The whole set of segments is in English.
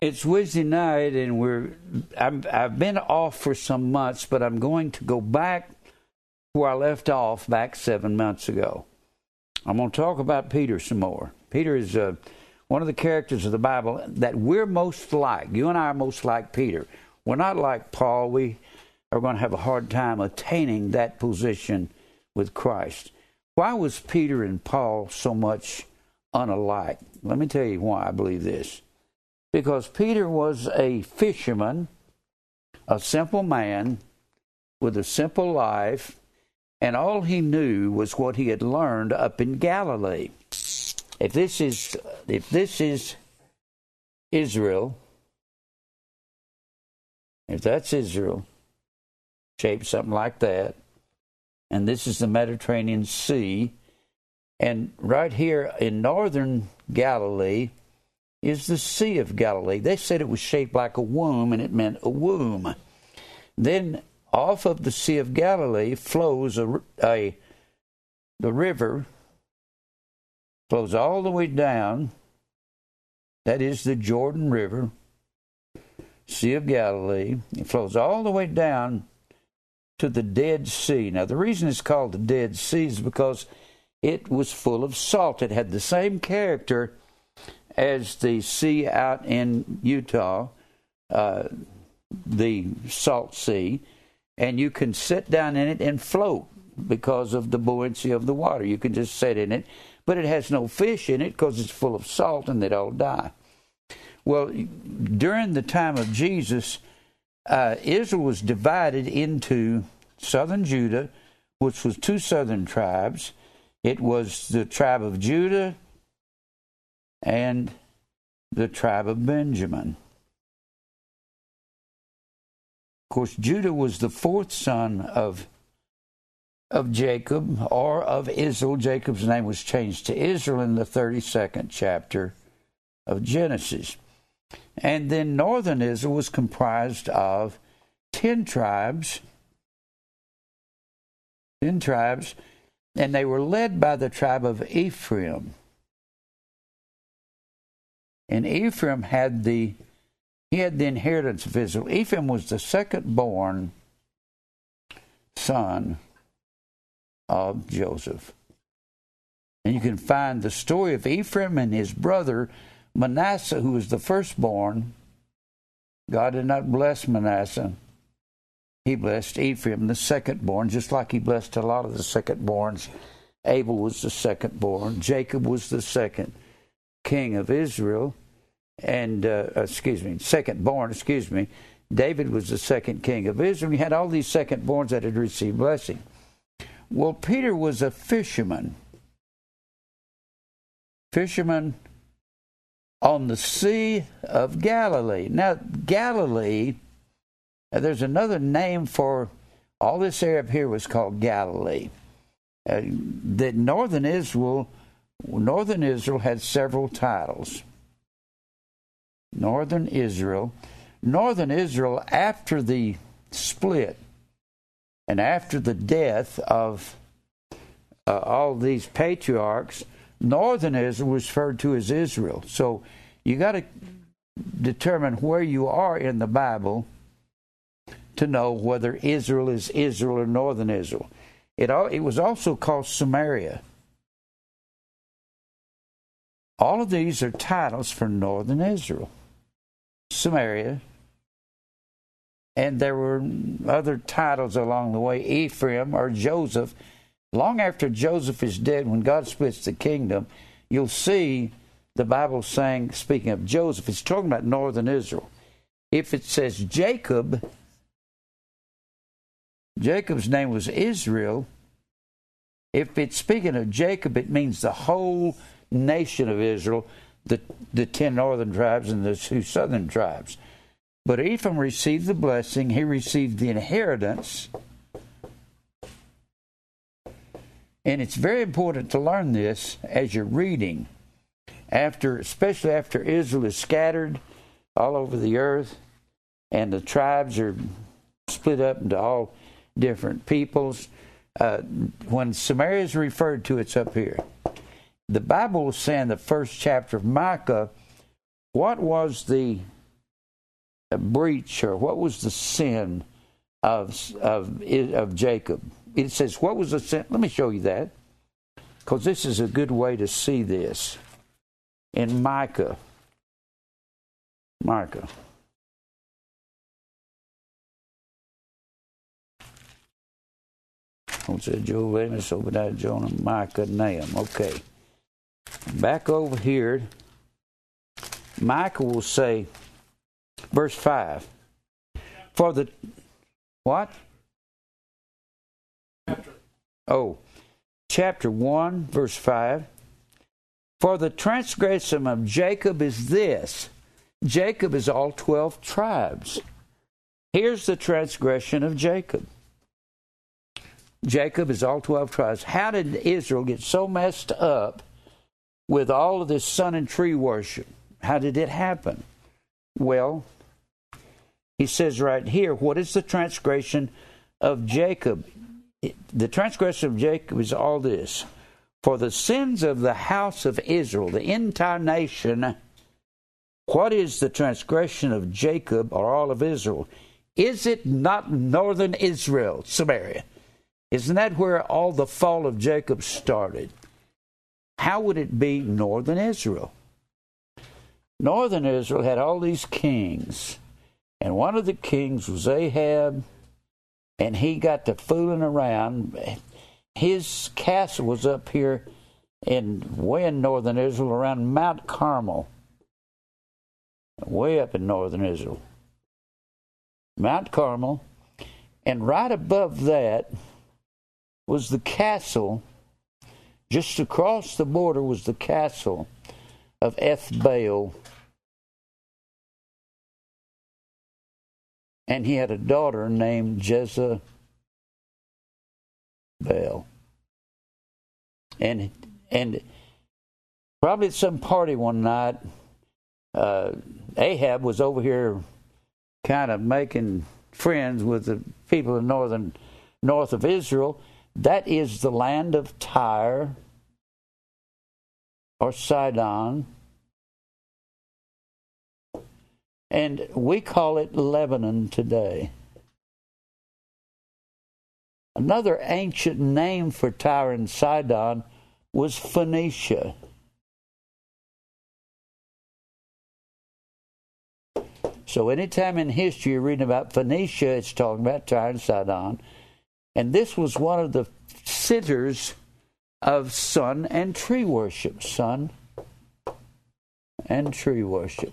It's Wednesday night, and we're I'm, I've been off for some months, but I'm going to go back where I left off back seven months ago. I'm going to talk about Peter some more. Peter is uh, one of the characters of the Bible that we're most like. You and I are most like Peter. We're not like Paul. We are going to have a hard time attaining that position with Christ. Why was Peter and Paul so much unalike? Let me tell you why I believe this. Because Peter was a fisherman, a simple man with a simple life, and all he knew was what he had learned up in Galilee. If this is if this is Israel, if that's Israel, shaped something like that, and this is the Mediterranean Sea, and right here in northern Galilee is the Sea of Galilee. They said it was shaped like a womb, and it meant a womb. Then off of the Sea of Galilee flows a, a the river flows all the way down. That is the Jordan River, Sea of Galilee. It flows all the way down to the Dead Sea. Now, the reason it's called the Dead Sea is because it was full of salt. It had the same character as the sea out in Utah, uh, the Salt Sea, and you can sit down in it and float because of the buoyancy of the water. You can just sit in it, but it has no fish in it because it's full of salt and they'd all die. Well, during the time of Jesus, uh, Israel was divided into southern Judah, which was two southern tribes. It was the tribe of Judah and the tribe of Benjamin. Of course, Judah was the fourth son of of Jacob or of Israel. Jacob's name was changed to Israel in the 32nd chapter of Genesis. And then northern Israel was comprised of 10 tribes. 10 tribes, and they were led by the tribe of Ephraim. And Ephraim had the he had the inheritance of Israel. Ephraim was the second born son of Joseph. And you can find the story of Ephraim and his brother Manasseh, who was the firstborn. God did not bless Manasseh. He blessed Ephraim, the secondborn, just like he blessed a lot of the secondborns. Abel was the secondborn. Jacob was the second king of Israel and uh, excuse me, second born, excuse me. David was the second king of Israel. He had all these second borns that had received blessing. Well, Peter was a fisherman. Fisherman on the Sea of Galilee. Now, Galilee, uh, there's another name for all this area up here was called Galilee. Uh, that northern Israel, northern Israel had several titles northern Israel. Northern Israel, after the split and after the death of uh, all these patriarchs, northern Israel was referred to as Israel. So you got to determine where you are in the Bible to know whether Israel is Israel or northern Israel. It, it was also called Samaria. All of these are titles for northern Israel. Samaria. And there were other titles along the way Ephraim or Joseph. Long after Joseph is dead, when God splits the kingdom, you'll see the Bible saying, speaking of Joseph, it's talking about northern Israel. If it says Jacob, Jacob's name was Israel. If it's speaking of Jacob, it means the whole nation of Israel the, the ten northern tribes and the two southern tribes. But Ephraim received the blessing, he received the inheritance. And it's very important to learn this as you're reading. After, especially after Israel is scattered all over the earth, and the tribes are split up into all different peoples. Uh, when Samaria is referred to, it's up here the Bible was saying the first chapter of Micah, what was the uh, breach or what was the sin of of of Jacob? It says what was the sin? Let me show you that because this is a good way to see this in Micah. Micah. Hosea, Joel, Amos, Obadiah, Jonah, Micah, Nahum. Okay. Back over here, Micah will say, verse 5, for the, what? Chapter. Oh, chapter 1, verse 5. For the transgression of Jacob is this Jacob is all 12 tribes. Here's the transgression of Jacob. Jacob is all 12 tribes. How did Israel get so messed up with all of this sun and tree worship? How did it happen? Well, he says right here, what is the transgression of Jacob? The transgression of Jacob is all this. For the sins of the house of Israel, the entire nation, what is the transgression of Jacob or all of Israel? Is it not northern Israel, Samaria? Isn't that where all the fall of Jacob started? How would it be northern Israel? Northern Israel had all these kings, and one of the kings was Ahab, and he got to fooling around. His castle was up here in way in northern Israel around Mount Carmel, way up in northern Israel. Mount Carmel, and right above that was the castle, just across the border was the castle of Ethbaal. And he had a daughter named Jezebel. And and probably at some party one night, uh, Ahab was over here kind of making friends with the people in northern north of Israel, that is the land of Tyre or Sidon. And we call it Lebanon today. Another ancient name for Tyre and Sidon was Phoenicia. So, anytime in history you're reading about Phoenicia, it's talking about Tyre and Sidon. And this was one of the centers of sun and tree worship. Sun and tree worship.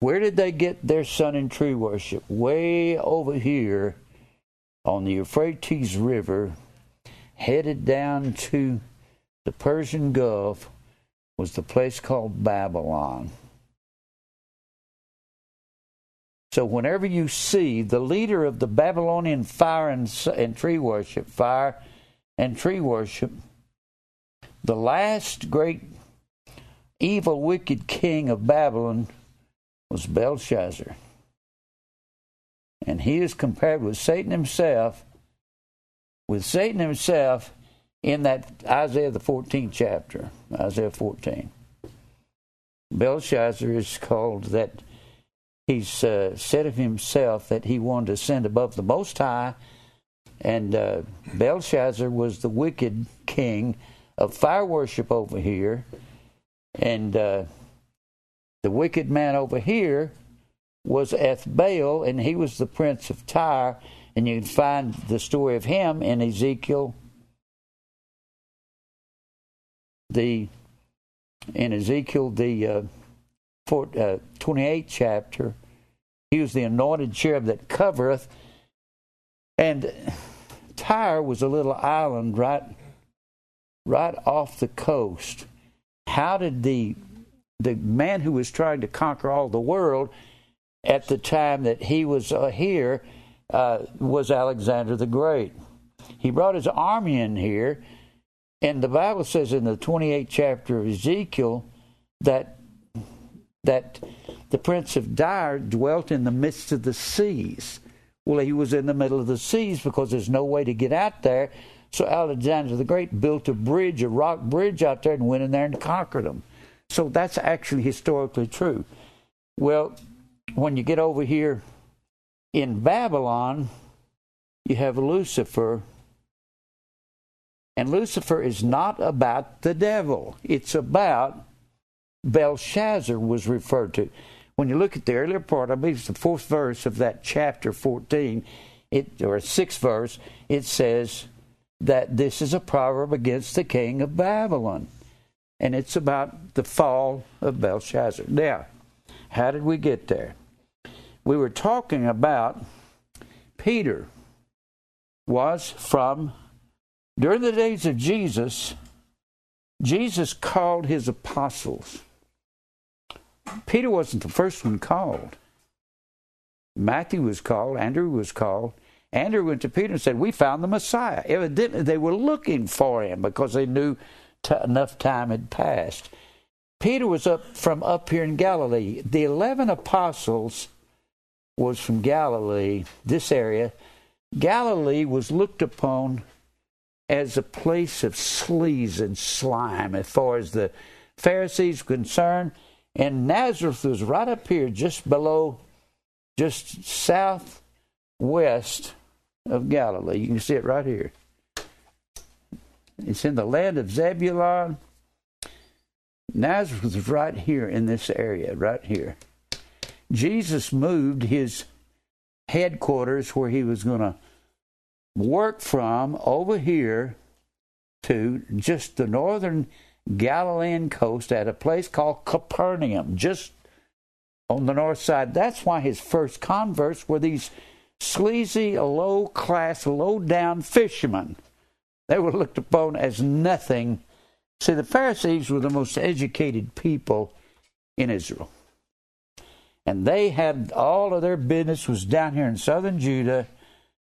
Where did they get their sun and tree worship? Way over here on the Euphrates River, headed down to the Persian Gulf, was the place called Babylon. So whenever you see the leader of the Babylonian fire and, and tree worship, fire and tree worship, the last great evil, wicked king of Babylon was Belshazzar. And he is compared with Satan himself, with Satan himself in that Isaiah the 14th chapter, Isaiah 14. Belshazzar is called that he's uh, said of himself that he wanted to ascend above the Most High, and uh, Belshazzar was the wicked king of fire worship over here, and uh, the wicked man over here was Ethbaal, and he was the prince of Tyre, and you can find the story of him in Ezekiel. The in Ezekiel the uh, for, uh, 28th chapter. He was the anointed cherub that covereth. And Tyre was a little island right, right off the coast. How did the the man who was trying to conquer all the world at the time that he was uh, here uh, was Alexander the Great. He brought his army in here, and the Bible says in the 28th chapter of Ezekiel that that the prince of Tyre dwelt in the midst of the seas. Well, he was in the middle of the seas because there's no way to get out there. So Alexander the Great built a bridge, a rock bridge out there, and went in there and conquered them. So that's actually historically true. Well, when you get over here in Babylon, you have Lucifer. And Lucifer is not about the devil. It's about Belshazzar was referred to. When you look at the earlier part, I believe it's the fourth verse of that chapter 14, it, or sixth verse, it says that this is a proverb against the king of Babylon. And it's about the fall of Belshazzar. Now, how did we get there? We were talking about Peter was from, during the days of Jesus, Jesus called his apostles. Peter wasn't the first one called. Matthew was called, Andrew was called. Andrew went to Peter and said, We found the Messiah. Evidently, they were looking for him because they knew t- enough time had passed. Peter was up from up here in Galilee. The 11 apostles was from Galilee, this area. Galilee was looked upon as a place of sleaze and slime as far as the Pharisees were concerned. And Nazareth was right up here, just below, just southwest of Galilee. You can see it right here. It's in the land of Zebulun. Nazareth was right here in this area, right here. Jesus moved his headquarters where he was going to work from over here to just the northern Galilean coast at a place called Capernaum, just on the north side. That's why his first converts were these sleazy, low class, low down fishermen. They were looked upon as nothing. See, the Pharisees were the most educated people in Israel. And they had all of their business was down here in southern Judah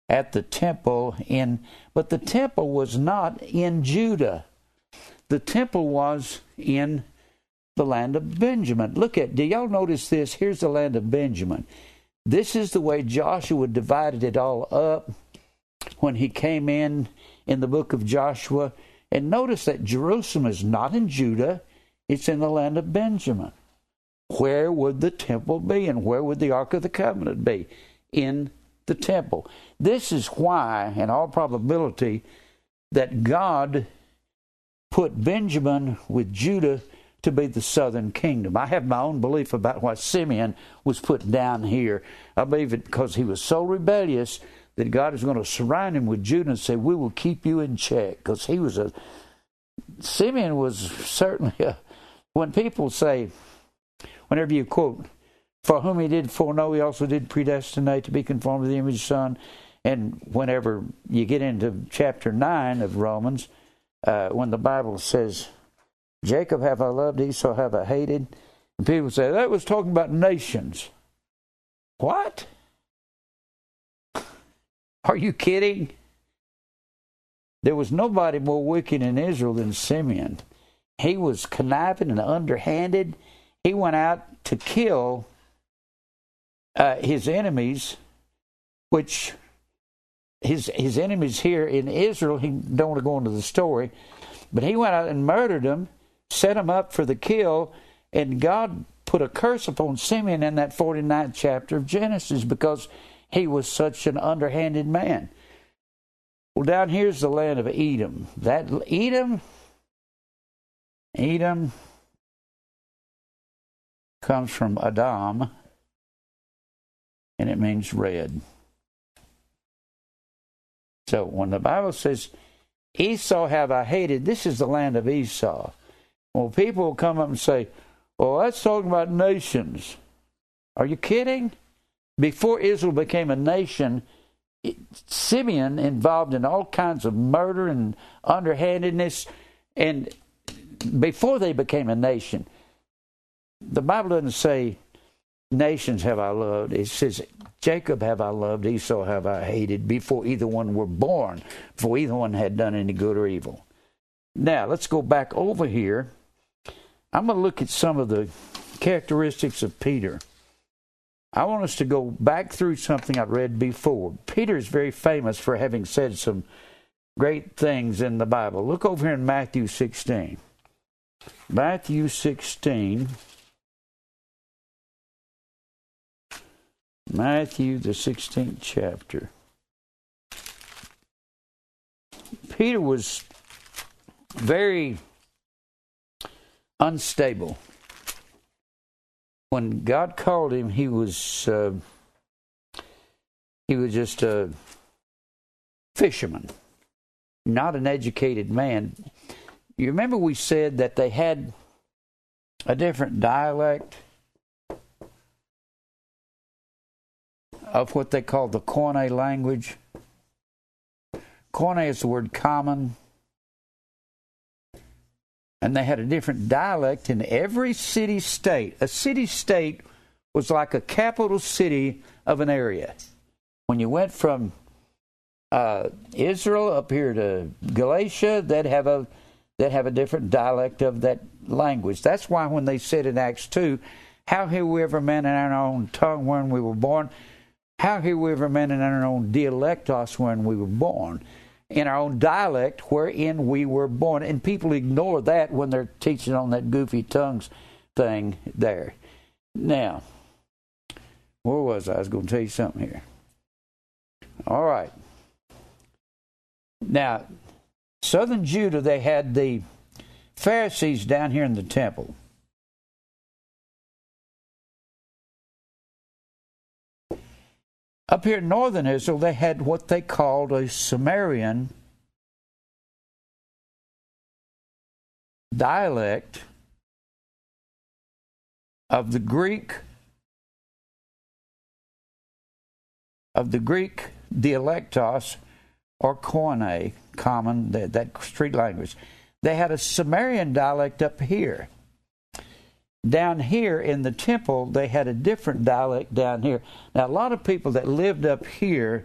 at the temple in but the temple was not in Judah. The temple was in the land of Benjamin. Look at, do y'all notice this? Here's the land of Benjamin. This is the way Joshua divided it all up when he came in in the book of Joshua. And notice that Jerusalem is not in Judah, it's in the land of Benjamin. Where would the temple be and where would the Ark of the Covenant be? In the temple. This is why, in all probability, that God put Benjamin with Judah to be the southern kingdom. I have my own belief about why Simeon was put down here. I believe it because he was so rebellious that God is going to surround him with Judah and say, We will keep you in check. Because he was a. Simeon was certainly a. When people say, whenever you quote, for whom he did foreknow, he also did predestinate to be conformed to the image of Son. And whenever you get into chapter 9 of Romans, uh, when the Bible says, Jacob have I loved, Esau have I hated, and people say, that was talking about nations. What? Are you kidding? There was nobody more wicked in Israel than Simeon. He was conniving and underhanded. He went out to kill uh, his enemies, which his his enemies here in Israel. He don't want to go into the story, but he went out and murdered them, set them up for the kill, and God put a curse upon Simeon in that 49th chapter of Genesis because he was such an underhanded man. Well, down here's the land of Edom. That Edom, Edom comes from Adam, and it means red. So when the Bible says, Esau have I hated, this is the land of Esau. Well, people will come up and say, well, that's talking about nations. Are you kidding? Before Israel became a nation, Simeon involved in all kinds of murder and underhandedness. And before they became a nation, the Bible doesn't say nations have I loved. It says, Jacob have I loved, Esau have I hated, before either one were born, before either one had done any good or evil. Now, let's go back over here. I'm going to look at some of the characteristics of Peter. I want us to go back through something I read before. Peter is very famous for having said some great things in the Bible. Look over here in Matthew 16. Matthew 16. Matthew, the 16th chapter. Peter was very unstable. When God called him, he was uh, he was just a fisherman, not an educated man. You remember we said that they had a different dialect of what they call the Koine language. Koine is the word common. And they had a different dialect in every city state. A city state was like a capital city of an area. When you went from uh, Israel up here to Galatia, they'd have a they'd have a different dialect of that language. That's why when they said in Acts two, "How have we ever met in our own tongue when we were born? How have we ever in our own dialectos when we were born?" in our own dialect wherein we were born. And people ignore that when they're teaching on that goofy tongues thing there. Now, where was I? I was going to tell you something here. All right. Now, southern Judah, they had the Pharisees down here in the temple. Up here in northern Israel, they had what they called a Samarian dialect of the Greek of the Greek dialectos or Koine, common that, that street language. They had a Samarian dialect up here. Down here in the temple, they had a different dialect down here. Now, a lot of people that lived up here,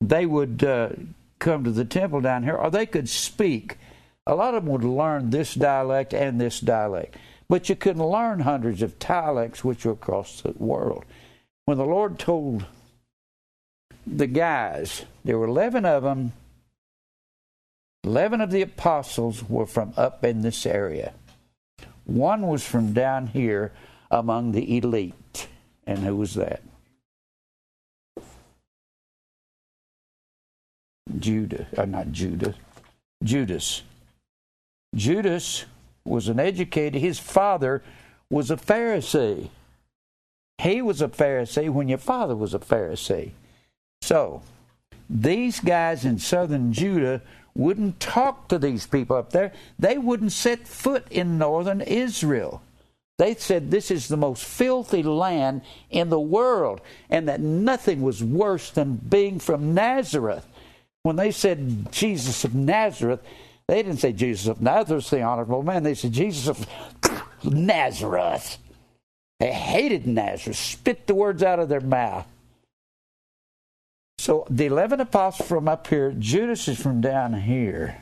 they would uh, come to the temple down here, or they could speak. A lot of them would learn this dialect and this dialect. But you couldn't learn hundreds of dialects which were across the world. When the Lord told the guys, there were 11 of them, 11 of the apostles were from up in this area. One was from down here among the elite. And who was that? Judah, uh, not Judah, Judas. Judas was an educated, his father was a Pharisee. He was a Pharisee when your father was a Pharisee. So, these guys in southern Judah wouldn't talk to these people up there. They wouldn't set foot in northern Israel. They said this is the most filthy land in the world, and that nothing was worse than being from Nazareth. When they said Jesus of Nazareth, they didn't say Jesus of Nazareth, the honorable man. They said Jesus of Nazareth. They hated Nazareth, spit the words out of their mouth. So the 11 apostles from up here, Judas is from down here,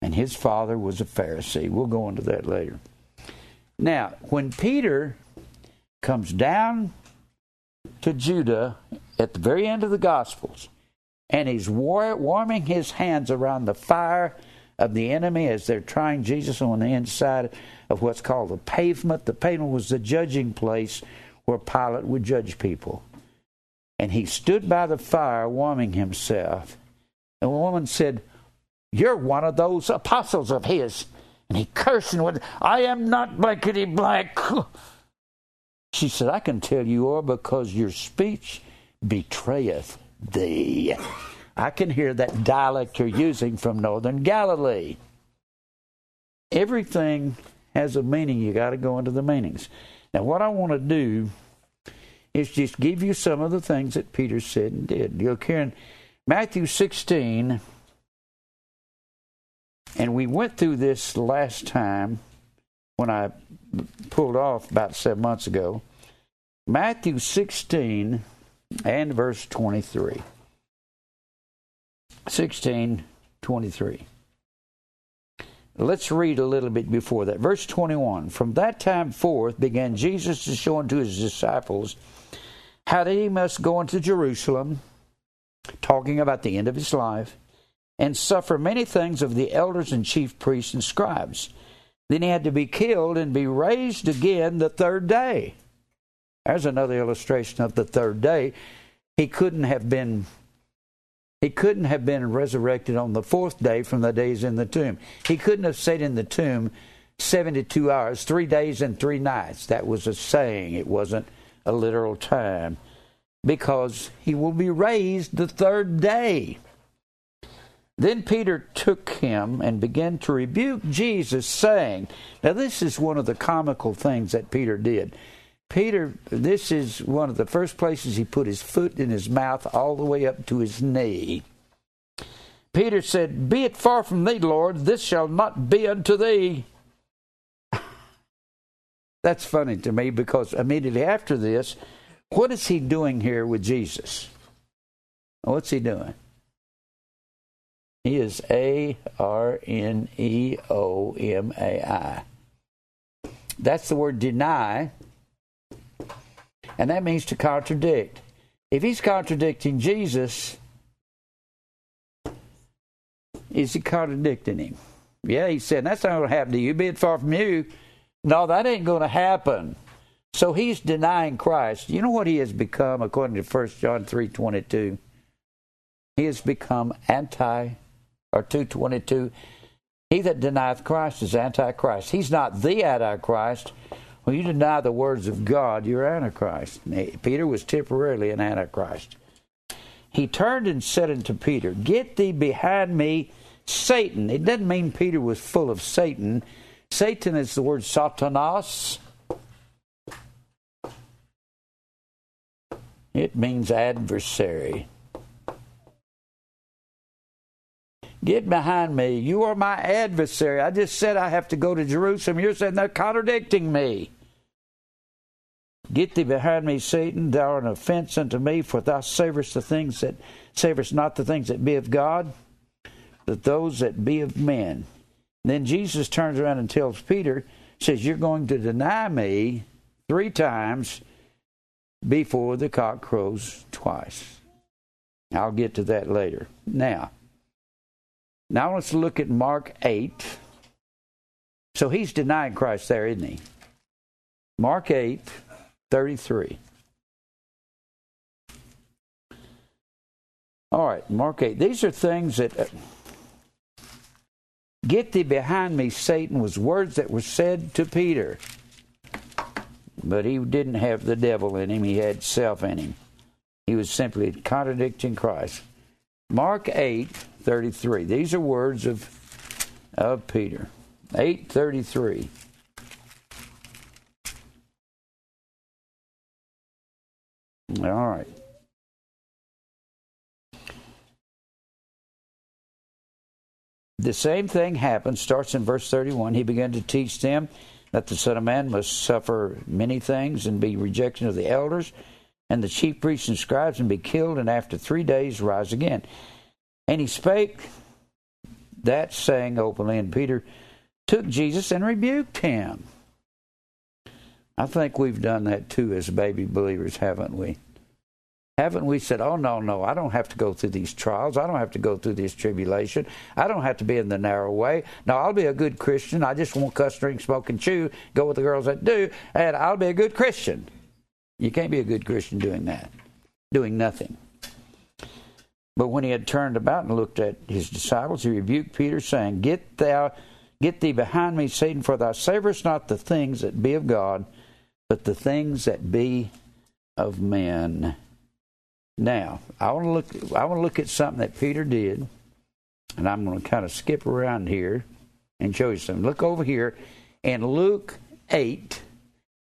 and his father was a Pharisee. We'll go into that later. Now, when Peter comes down to Judah at the very end of the Gospels, and he's war- warming his hands around the fire of the enemy as they're trying Jesus on the inside of what's called the pavement. The pavement was the judging place where Pilate would judge people. And he stood by the fire warming himself. And a woman said, You're one of those apostles of his. And he cursed and went, I am not blankety blank. She said, I can tell you are because your speech betrayeth thee. I can hear that dialect you're using from northern Galilee. Everything has a meaning. You got to go into the meanings. Now, what I want to do is just give you some of the things that Peter said and did. Look here in Matthew 16, and we went through this last time when I pulled off about seven months ago. Matthew 16 and verse 23. 16, 23. Let's read a little bit before that. Verse 21 From that time forth began Jesus to show unto his disciples how that he must go into Jerusalem, talking about the end of his life, and suffer many things of the elders and chief priests and scribes. Then he had to be killed and be raised again the third day. There's another illustration of the third day. He couldn't have been he couldn't have been resurrected on the fourth day from the days in the tomb. He couldn't have stayed in the tomb 72 hours, three days and three nights. That was a saying, it wasn't a literal time. Because he will be raised the third day. Then Peter took him and began to rebuke Jesus, saying, Now, this is one of the comical things that Peter did. Peter, this is one of the first places he put his foot in his mouth all the way up to his knee. Peter said, Be it far from thee, Lord, this shall not be unto thee. That's funny to me because immediately after this, what is he doing here with Jesus? What's he doing? He is A R N E O M A I. That's the word deny and that means to contradict. If he's contradicting Jesus, is he contradicting him? Yeah, he said, That's not going to happen to you. Be it far from you. No, that ain't going to happen. So he's denying Christ. You know what he has become, according to 1 John 3:22? He has become anti, or 222. He that denieth Christ is antichrist. He's not the antichrist. When you deny the words of God, you're Antichrist. Peter was temporarily an Antichrist. He turned and said unto Peter, Get thee behind me, Satan. It doesn't mean Peter was full of Satan. Satan is the word satanas. It means adversary. Get behind me. You are my adversary. I just said I have to go to Jerusalem. You're saying they're contradicting me. Get thee behind me, Satan. Thou art an offense unto me, for thou savorest the things that savorest not the things that be of God, but those that be of men. Then Jesus turns around and tells Peter, says, You're going to deny me three times before the cock crows twice. I'll get to that later. Now, now let's look at Mark 8. So he's denying Christ there, isn't he? Mark 8, 33. All right, Mark 8. These are things that. Get thee behind me, Satan, was words that were said to Peter. But he didn't have the devil in him, he had self in him. He was simply contradicting Christ. Mark 8, 33. These are words of, of Peter. 833. All right. The same thing happens, starts in verse 31. He began to teach them that the Son of Man must suffer many things and be rejected of the elders and the chief priests and scribes and be killed, and after three days rise again. And he spake that saying openly, and Peter took Jesus and rebuked him. I think we've done that too as baby believers, haven't we? Haven't we said, oh, no, no, I don't have to go through these trials. I don't have to go through this tribulation. I don't have to be in the narrow way. No, I'll be a good Christian. I just won't cuss, drink, smoke, and chew, go with the girls that do, and I'll be a good Christian. You can't be a good Christian doing that, doing nothing. But when he had turned about and looked at his disciples, he rebuked Peter, saying, Get thou get thee behind me, Satan, for thou savorest not the things that be of God, but the things that be of men. Now, I want to look I want to look at something that Peter did, and I'm going to kind of skip around here and show you something. Look over here in Luke 8.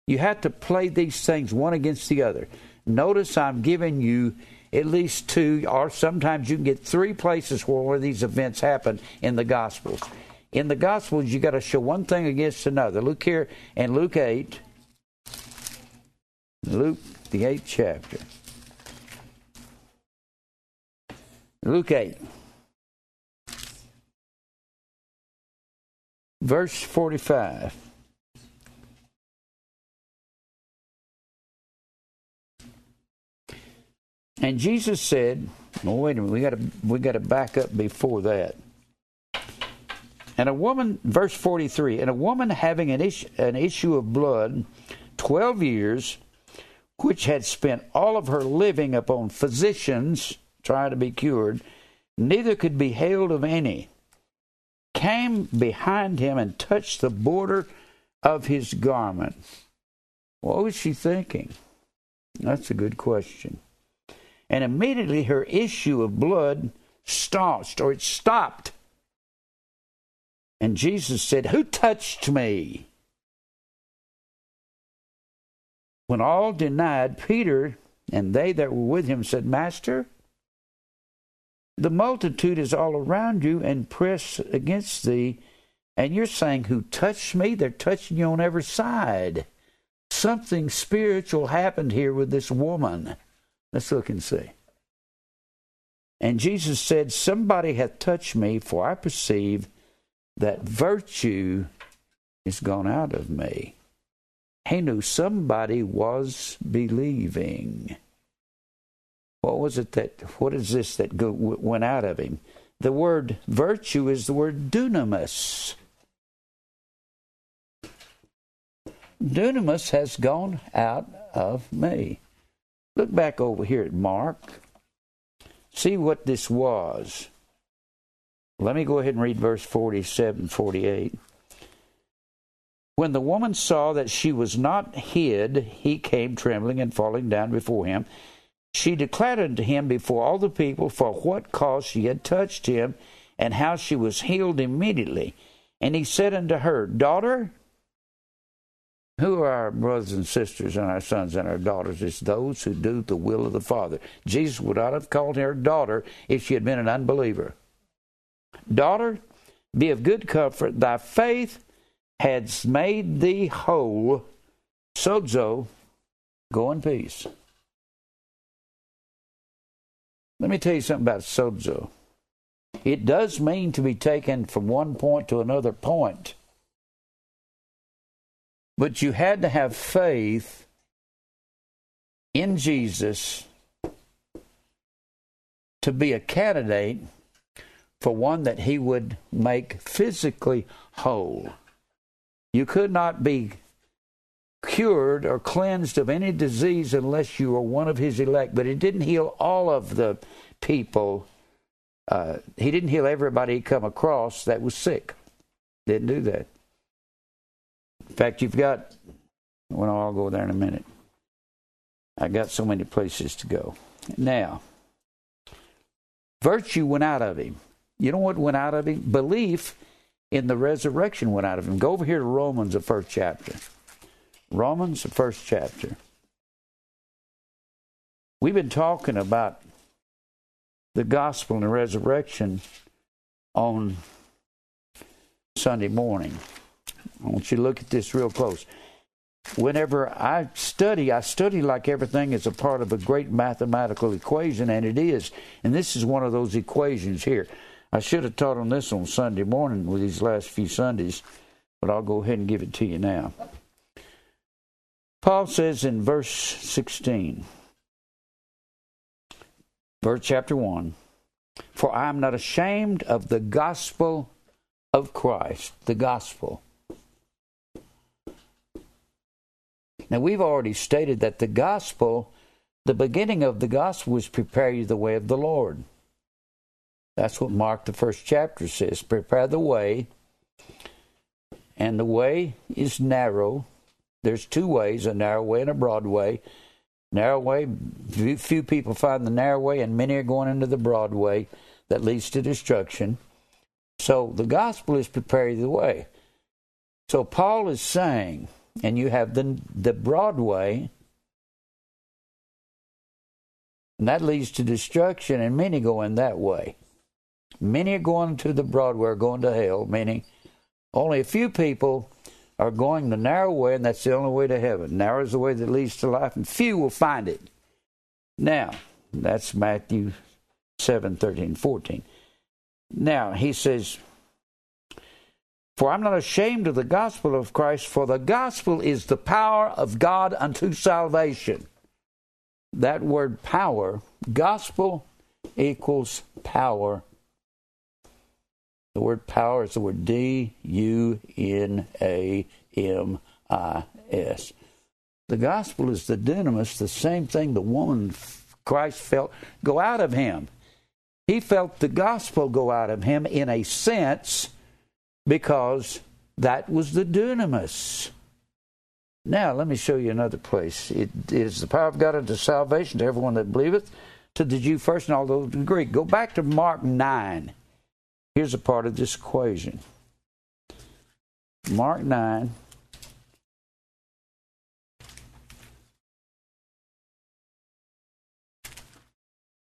You have to play these things one against the other. Notice I'm giving you at least two, or sometimes you can get three places where, where these events happen in the Gospels. In the Gospels, you got to show one thing against another. Look here in Luke 8, Luke, the eighth chapter. Luke 8. Verse 45. And Jesus said, well, wait a minute, we got to we got to back up before that. And a woman, verse 43, and a woman having an issue, an issue of blood 12 years which had spent all of her living upon physicians trying to be cured, neither could be healed of any, came behind him and touched the border of his garment. What was she thinking? That's a good question. And immediately her issue of blood staunched, or it stopped. And Jesus said, Who touched me? When all denied, Peter and they that were with him said, Master, the multitude is all around you and press against thee, and you're saying, Who touched me? They're touching you on every side. Something spiritual happened here with this woman. Let's look and see. And Jesus said, Somebody hath touched me, for I perceive that virtue is gone out of me. He knew somebody was believing. What was it that, what is this that go, went out of him? The word virtue is the word dunamis. Dunamis has gone out of me. Look back over here at Mark. See what this was. Let me go ahead and read verse 47 48. When the woman saw that she was not hid, he came trembling and falling down before him. She declared unto him before all the people for what cause she had touched him, and how she was healed immediately. And he said unto her, Daughter, who are our brothers and sisters and our sons and our daughters? It's those who do the will of the Father. Jesus would not have called her daughter if she had been an unbeliever. Daughter, be of good comfort. Thy faith has made thee whole, sozo, go in peace. Let me tell you something about sozo. It does mean to be taken from one point to another point. But you had to have faith in Jesus to be a candidate for one that he would make physically whole. You could not be cured or cleansed of any disease unless you were one of his elect. But he didn't heal all of the people. Uh, he didn't heal everybody he come across that was sick. Didn't do that. In fact, you've got. Well, I'll go there in a minute. I got so many places to go. Now, virtue went out of him. You know what went out of him? Belief in the resurrection went out of him. Go over here to Romans, the first chapter. Romans, the first chapter. We've been talking about the gospel and the resurrection on Sunday morning. I want you to look at this real close. Whenever I study, I study like everything is a part of a great mathematical equation, and it is. And this is one of those equations here. I should have taught on this on Sunday morning with these last few Sundays, but I'll go ahead and give it to you now. Paul says in verse 16, verse chapter 1, For I am not ashamed of the gospel of Christ, the gospel. Now, we've already stated that the gospel, the beginning of the gospel was prepare you the way of the Lord. That's what Mark, the first chapter, says prepare the way. And the way is narrow. There's two ways a narrow way and a broad way. Narrow way, few people find the narrow way, and many are going into the broad way that leads to destruction. So the gospel is preparing the way. So Paul is saying, and you have the, the broad way, and that leads to destruction, and many go in that way. Many are going to the broad way, going to hell, meaning only a few people are going the narrow way, and that's the only way to heaven. Narrow is the way that leads to life, and few will find it. Now, that's Matthew 7 13, 14. Now, he says, For I'm not ashamed of the gospel of Christ, for the gospel is the power of God unto salvation. That word power, gospel equals power the word power is the word D U N A M I S. The gospel is the dunamis, the same thing the woman Christ felt go out of him. He felt the gospel go out of him in a sense because that was the dunamis. Now, let me show you another place. It is the power of God unto salvation to everyone that believeth, to the Jew first and all those to the Greek. Go back to Mark 9. Here's a part of this equation. Mark 9.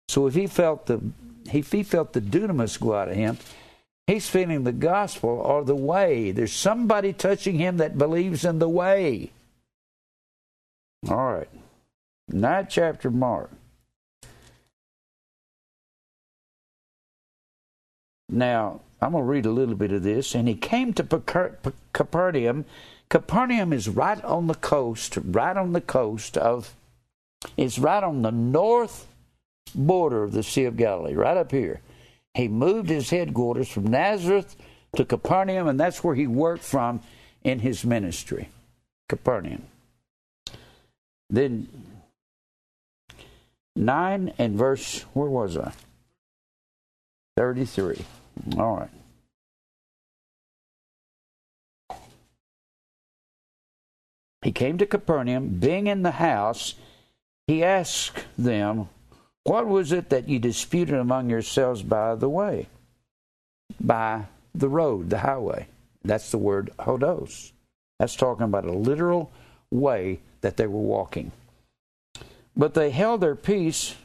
So if he felt the if he felt the dunamis go out of him, he's feeling the gospel or the way. There's somebody touching him that believes in the way. All right. Ninth chapter Mark. Now, I'm going to read a little bit of this. And he came to Capernaum. Capernaum is right on the coast, right on the coast of, it's right on the north border of the Sea of Galilee, right up here. He moved his headquarters from Nazareth to Capernaum, and that's where he worked from in his ministry. Capernaum. Then 9 and verse, where was I? 33. All right. He came to Capernaum, being in the house, he asked them, What was it that you disputed among yourselves by the way? By the road, the highway. That's the word hodos. That's talking about a literal way that they were walking. But they held their peace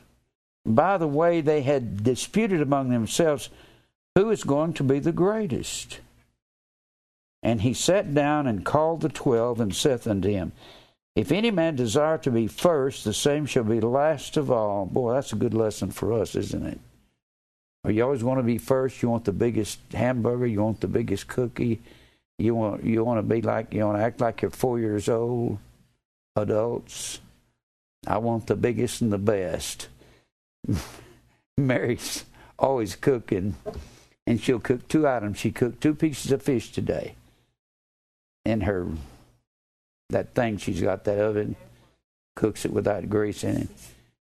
by the way they had disputed among themselves who is going to be the greatest. And he sat down and called the twelve and saith unto him, If any man desire to be first, the same shall be last of all. Boy, that's a good lesson for us, isn't it? Or you always want to be first. You want the biggest hamburger. You want the biggest cookie. You want you want to be like you want to act like you're four years old adults. I want the biggest and the best. Mary's always cooking, and she'll cook two items. She cooked two pieces of fish today in her that thing she's got that oven cooks it without grease in it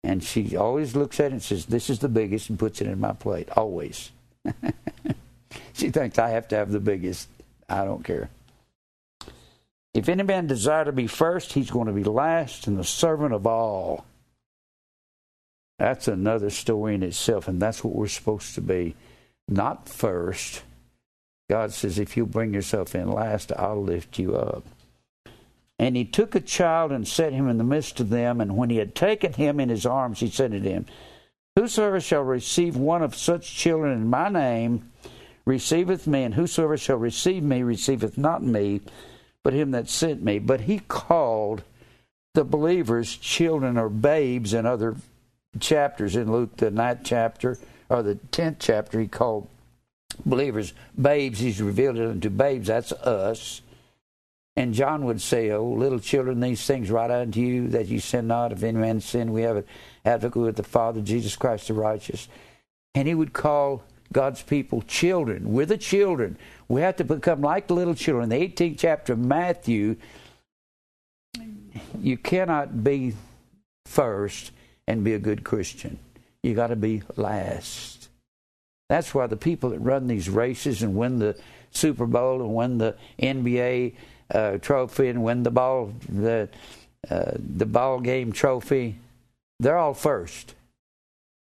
and she always looks at it and says this is the biggest and puts it in my plate always she thinks i have to have the biggest i don't care if any man desire to be first, he's going to be last and the servant of all. That's another story in itself, and that's what we're supposed to be. Not first. God says, if you bring yourself in last, I'll lift you up. And he took a child and set him in the midst of them, and when he had taken him in his arms, he said to them, Whosoever shall receive one of such children in my name receiveth me, and whosoever shall receive me receiveth not me, but him that sent me. But he called the believers children or babes in other chapters. In Luke, the ninth chapter, or the tenth chapter, he called believers babes. He's revealed it unto babes. That's us. And John would say, Oh, little children, these things write unto you that you sin not. If any man sin, we have an advocate with the Father, Jesus Christ the righteous. And he would call God's people children. We're the children. We have to become like the little children. The 18th chapter of Matthew, you cannot be first and be a good Christian. You got to be last. That's why the people that run these races and win the Super Bowl and win the NBA uh, trophy and win the ball the uh, the ball game trophy, they're all first,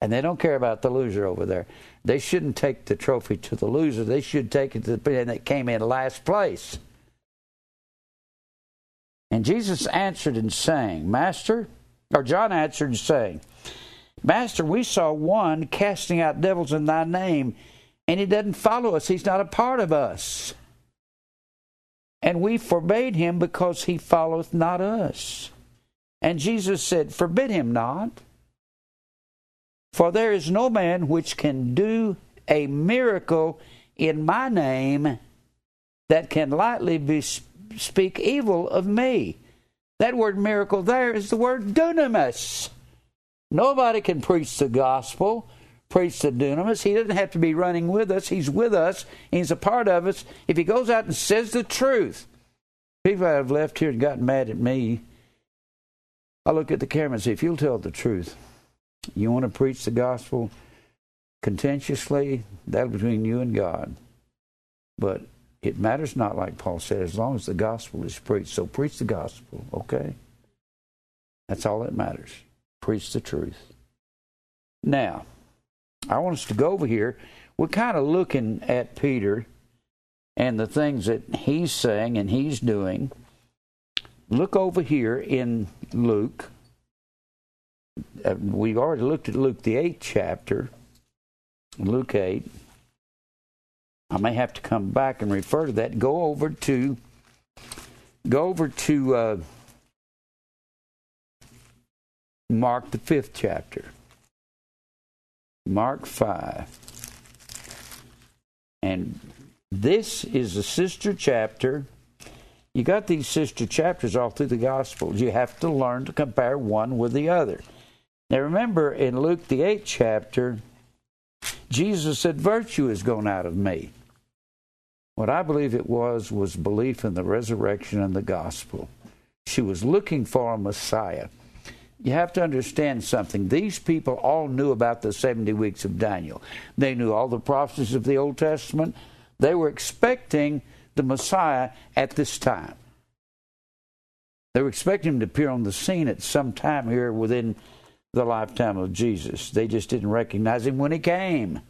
and they don't care about the loser over there. They shouldn't take the trophy to the loser. They should take it to the man that came in last place. And Jesus answered and saying, Master, or John answered and saying, Master, we saw one casting out devils in thy name, and he doesn't follow us. He's not a part of us. And we forbade him because he followeth not us. And Jesus said, Forbid him not. For there is no man which can do a miracle in my name that can lightly be, speak evil of me. That word miracle there is the word dunamis. Nobody can preach the gospel, preach the dunamis. He doesn't have to be running with us. He's with us. He's a part of us. If he goes out and says the truth, people that have left here and gotten mad at me I look at the camera and say, if you'll tell the truth, you want to preach the gospel contentiously, that's between you and God. But it matters not, like Paul said, as long as the gospel is preached. So preach the gospel, okay? That's all that matters. Preach the truth. Now, I want us to go over here. We're kind of looking at Peter and the things that he's saying and he's doing. Look over here in Luke. Uh, we've already looked at Luke, the eighth chapter. Luke 8. I may have to come back and refer to that. Go over to go over to uh, Mark the fifth chapter. Mark five. And this is a sister chapter. You got these sister chapters all through the Gospels. You have to learn to compare one with the other. Now remember in Luke the eighth chapter, Jesus said, Virtue has gone out of me. What I believe it was was belief in the resurrection and the gospel. She was looking for a Messiah. You have to understand something. These people all knew about the 70 weeks of Daniel. They knew all the prophecies of the Old Testament. They were expecting the Messiah at this time. They were expecting him to appear on the scene at some time here within the lifetime of Jesus. They just didn't recognize him when he came.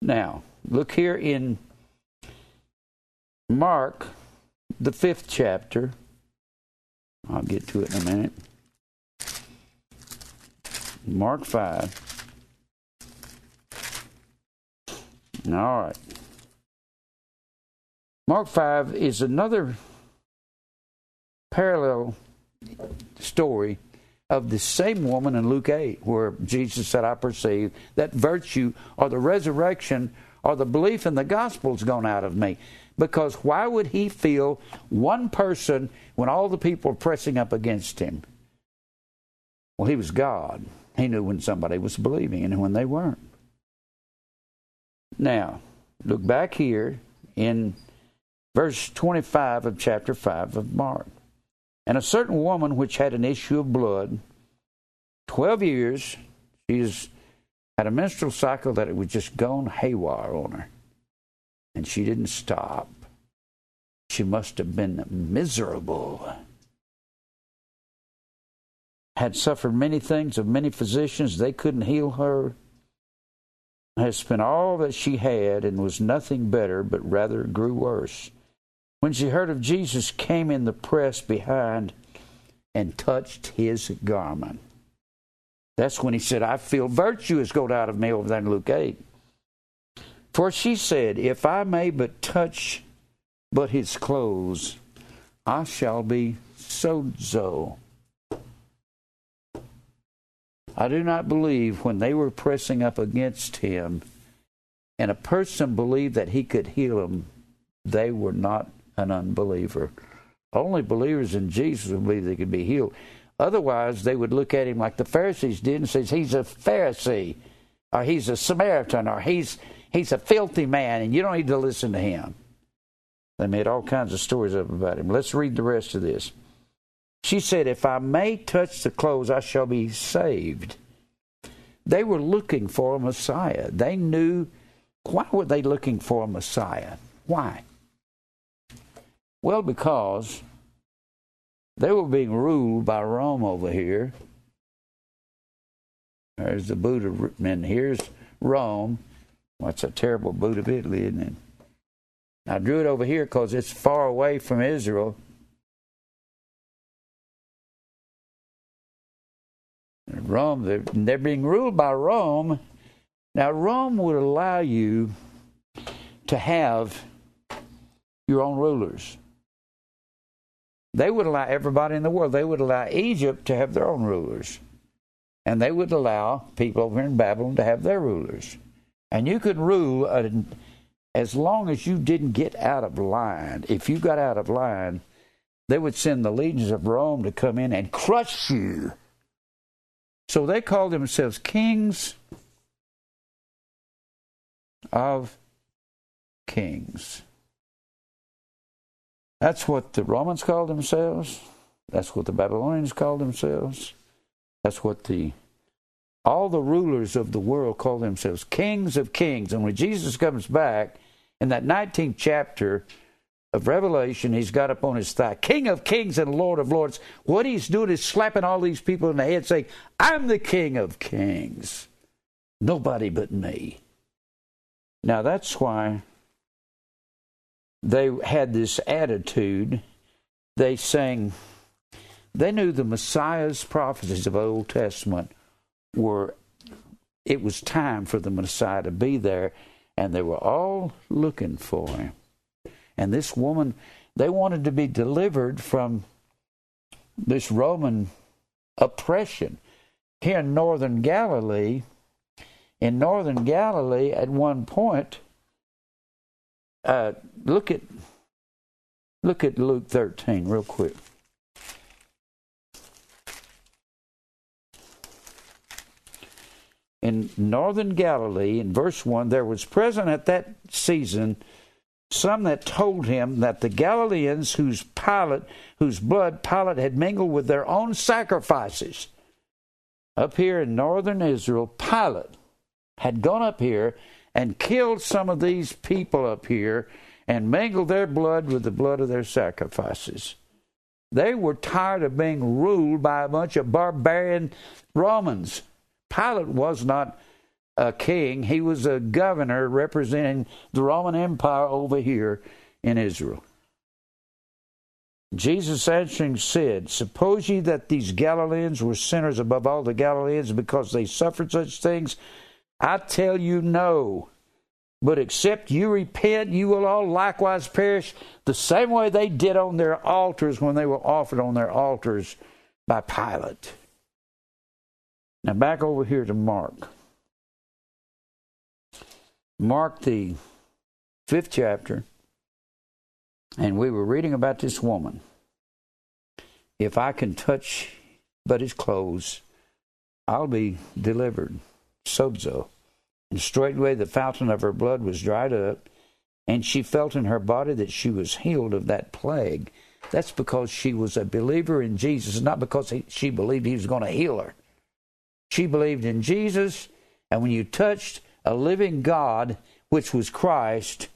Now, look here in Mark, the fifth chapter. I'll get to it in a minute. Mark 5. All right. Mark 5 is another parallel story of the same woman in Luke 8, where Jesus said, I perceive that virtue or the resurrection or the belief in the gospel has gone out of me. Because why would he feel one person when all the people are pressing up against him? Well, he was God. He knew when somebody was believing and when they weren't. Now, look back here in verse 25 of chapter 5 of Mark. And a certain woman which had an issue of blood, 12 years, she's had a menstrual cycle that it was just gone haywire on her. And she didn't stop. She must have been miserable. Had suffered many things of many physicians, they couldn't heal her. Had spent all that she had and was nothing better, but rather grew worse when she heard of Jesus, came in the press behind and touched his garment. That's when he said, I feel virtue has gone out of me over there in Luke 8. For she said, If I may but touch but his clothes, I shall be sozo. I do not believe when they were pressing up against him and a person believed that he could heal them, they were not an unbeliever. Only believers in Jesus would believe they could be healed. Otherwise, they would look at him like the Pharisees did and say, He's a Pharisee, or he's a Samaritan, or he's, he's a filthy man, and you don't need to listen to him. They made all kinds of stories up about him. Let's read the rest of this. She said, If I may touch the clothes, I shall be saved. They were looking for a Messiah. They knew. Why were they looking for a Messiah? Why? Well, because they were being ruled by Rome over here. There's the Buddha, and here's Rome. What's well, a terrible Buddha of Italy, isn't it? I drew it over here because it's far away from Israel. Rome, they're, they're being ruled by Rome. Now, Rome would allow you to have your own rulers. They would allow everybody in the world, they would allow Egypt to have their own rulers. And they would allow people over in Babylon to have their rulers. And you could rule uh, as long as you didn't get out of line. If you got out of line, they would send the legions of Rome to come in and crush you. So they called themselves kings of kings. That's what the Romans called themselves. That's what the Babylonians called themselves. That's what the all the rulers of the world call themselves kings of kings. And when Jesus comes back in that 19th chapter of Revelation, he's got up on his thigh, King of kings and Lord of lords. What he's doing is slapping all these people in the head, saying, I'm the King of kings. Nobody but me. Now that's why they had this attitude. They sang, they knew the Messiah's prophecies of Old Testament were, it was time for the Messiah to be there, and they were all looking for him. And this woman, they wanted to be delivered from this Roman oppression. Here in northern Galilee, in northern Galilee, at one point, uh, look at look at Luke 13 real quick. In northern Galilee, in verse 1, there was present at that season some that told him that the Galileans whose Pilate, whose blood Pilate had mingled with their own sacrifices, up here in northern Israel, Pilate had gone up here and killed some of these people up here and mingled their blood with the blood of their sacrifices. They were tired of being ruled by a bunch of barbarian Romans. Pilate was not a king, he was a governor representing the Roman Empire over here in Israel. Jesus answering said, Suppose ye that these Galileans were sinners above all the Galileans because they suffered such things? I tell you, no. But except you repent, you will all likewise perish the same way they did on their altars when they were offered on their altars by Pilate. Now, back over here to Mark. Mark, the fifth chapter, and we were reading about this woman. If I can touch but his clothes, I'll be delivered. Sozo. And straightway the fountain of her blood was dried up, and she felt in her body that she was healed of that plague. That's because she was a believer in Jesus, not because he, she believed he was going to heal her. She believed in Jesus, and when you touched a living God, which was Christ,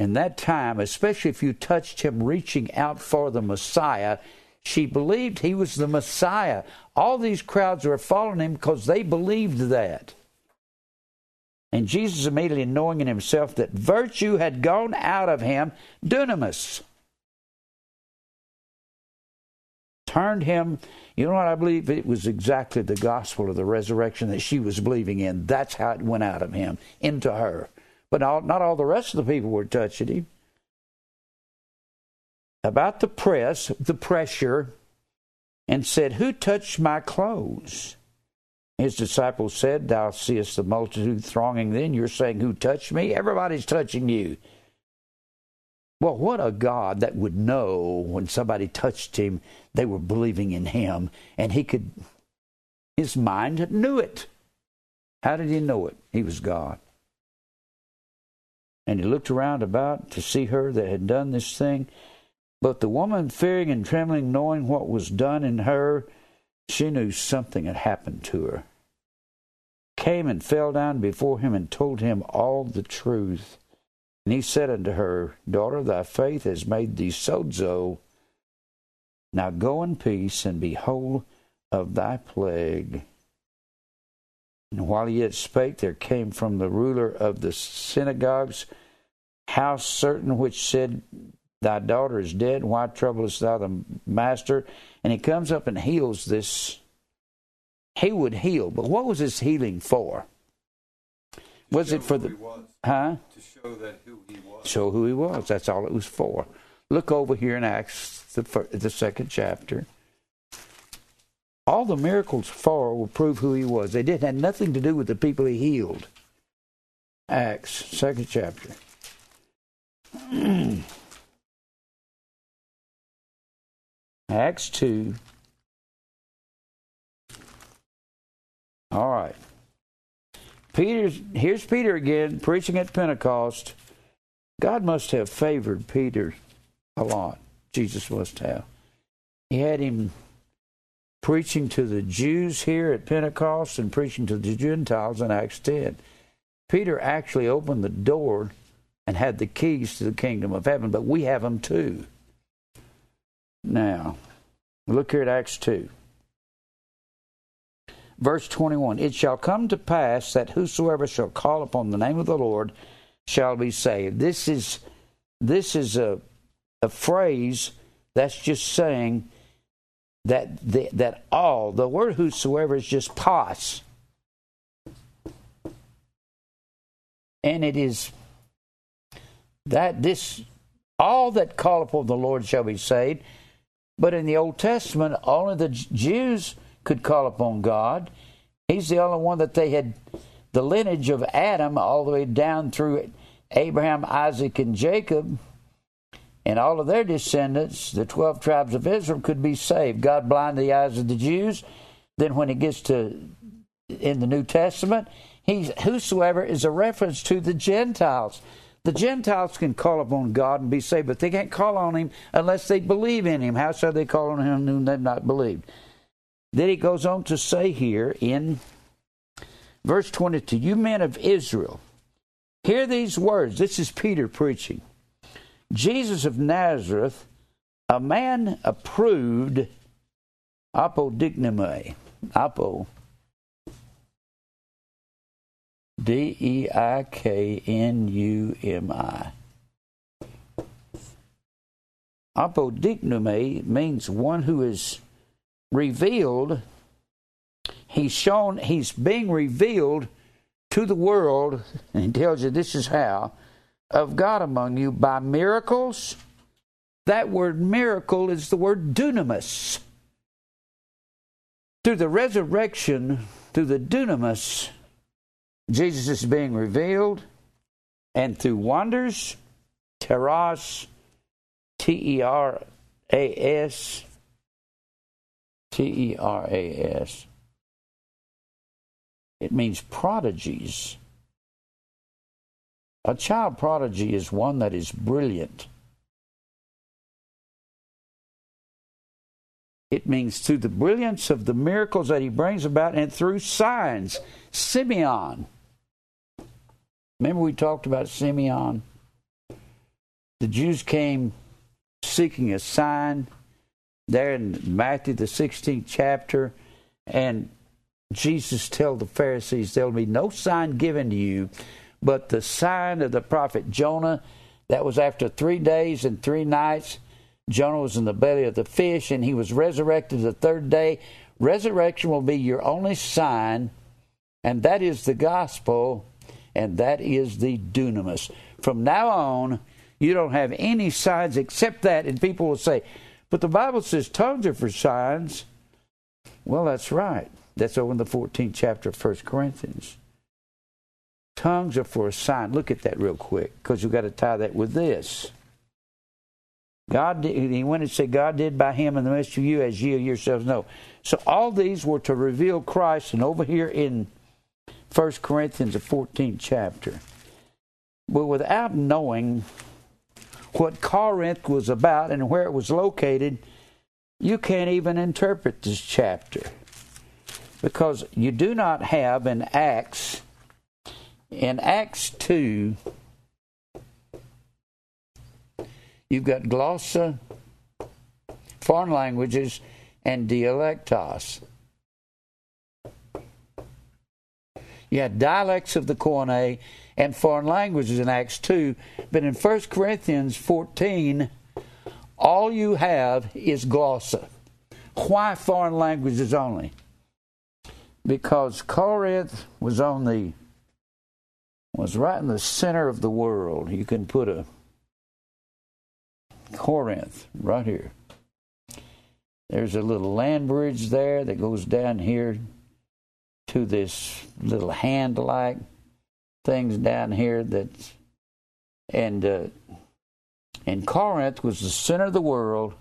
in that time, especially if you touched him reaching out for the Messiah, she believed he was the Messiah. All these crowds were following him because they believed that. And Jesus, immediately knowing in himself that virtue had gone out of him, dunamis, turned him. You know what I believe? It was exactly the gospel of the resurrection that she was believing in. That's how it went out of him into her. But not all the rest of the people were touching him. About the press, the pressure, and said, Who touched my clothes? His disciples said, Thou seest the multitude thronging then. You're saying, Who touched me? Everybody's touching you. Well, what a God that would know when somebody touched him, they were believing in him, and he could, his mind knew it. How did he know it? He was God. And he looked around about to see her that had done this thing. But the woman, fearing and trembling, knowing what was done in her, she knew something had happened to her came and fell down before him and told him all the truth. And he said unto her, Daughter, thy faith has made thee sozo. Now go in peace and be whole of thy plague. And while he yet spake, there came from the ruler of the synagogue's house certain which said, Thy daughter is dead. Why troublest thou the master? And he comes up and heals this he would heal. But what was his healing for? Was it for the was, huh? Show that who he was. Show who he was. That's all it was for. Look over here in Acts, the, first, the second chapter. All the miracles for will prove who he was. They didn't have nothing to do with the people he healed. Acts, second chapter. Acts 2, All right. Peter's here's Peter again preaching at Pentecost. God must have favored Peter a lot. Jesus must have. He had him preaching to the Jews here at Pentecost and preaching to the Gentiles in Acts 10. Peter actually opened the door and had the keys to the kingdom of heaven, but we have them too. Now, look here at Acts 2. Verse 21 It shall come to pass that whosoever shall call upon the name of the Lord shall be saved. This is, this is a, a phrase that's just saying that, the, that all, the word whosoever is just pos. And it is that this, all that call upon the Lord shall be saved. But in the Old Testament, only the Jews could call upon God. He's the only one that they had the lineage of Adam all the way down through Abraham, Isaac, and Jacob and all of their descendants, the 12 tribes of Israel, could be saved. God blinded the eyes of the Jews. Then, when it gets to in the New Testament, he's whosoever is a reference to the Gentiles. The Gentiles can call upon God and be saved, but they can't call on Him unless they believe in Him. How shall they call on Him whom they've not believed? Then he goes on to say here in verse 22 You men of Israel, hear these words. This is Peter preaching. Jesus of Nazareth, a man approved apodeiknumi, apo, D E I K N U M I. Apodeiknumi means one who is revealed. He's shown, he's being revealed to the world, and he tells you this is how of God among you by miracles. That word miracle is the word dunamis. Through the resurrection, through the dunamis, Jesus is being revealed, and through wonders, teras, T E R A S, T E R A S. It means prodigies. A child prodigy is one that is brilliant. It means through the brilliance of the miracles that he brings about and through signs. semeion. Remember, we talked about semeion? The Jews came seeking a sign there in Matthew, the 16th chapter, and Jesus told the Pharisees, There will be no sign given to you but the sign of the prophet Jonah, that was after three days and three nights. Jonah was in the belly of the fish and he was resurrected the third day. Resurrection will be your only sign, and that is the gospel, and that is the dunamis. From now on, you don't have any signs except that, and people will say, but the Bible says tongues are for signs. Well, that's right. That's over in the 14th chapter of 1 Corinthians. Tongues are for a sign. Look at that real quick, because you've got to tie that with this. God did, he went and said, God did by him in the midst of you as ye yourselves know. So all these were to reveal Christ, and over here in 1 Corinthians, the 14th chapter. But without knowing what Corinth was about and where it was located, you can't even interpret this chapter. Because you do not have in Acts in Acts 2, you've got glossa, foreign languages, and dialectos. You had dialects of the Koine and foreign languages in Acts 2, but in 1 Corinthians 14, all you have is glossa. Why foreign languages only? Because Corinth was on the was right in the center of the world. You can put a Corinth right here. There's a little land bridge there that goes down here to this little hand like things down here that and uh, and Corinth was the center of the world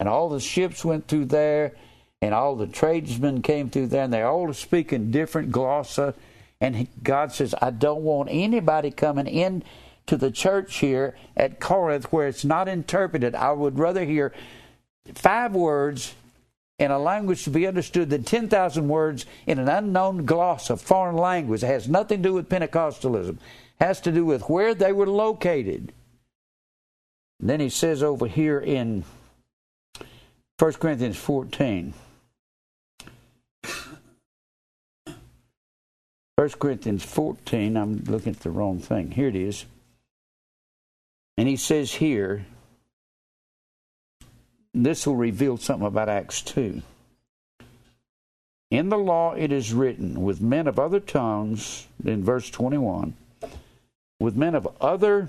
and all the ships went through there and all the tradesmen came through there and they all speaking different glossa and God says, I don't want anybody coming in to the church here at Corinth where it's not interpreted. I would rather hear five words in a language to be understood than 10,000 words in an unknown gloss of foreign language. It has nothing to do with Pentecostalism. It has to do with where they were located. And then he says over here in 1 Corinthians 14. 1 Corinthians 14, I'm looking at the wrong thing. Here it is. And he says here, this will reveal something about Acts 2. In the law it is written, with men of other tongues, in verse 21, with men of other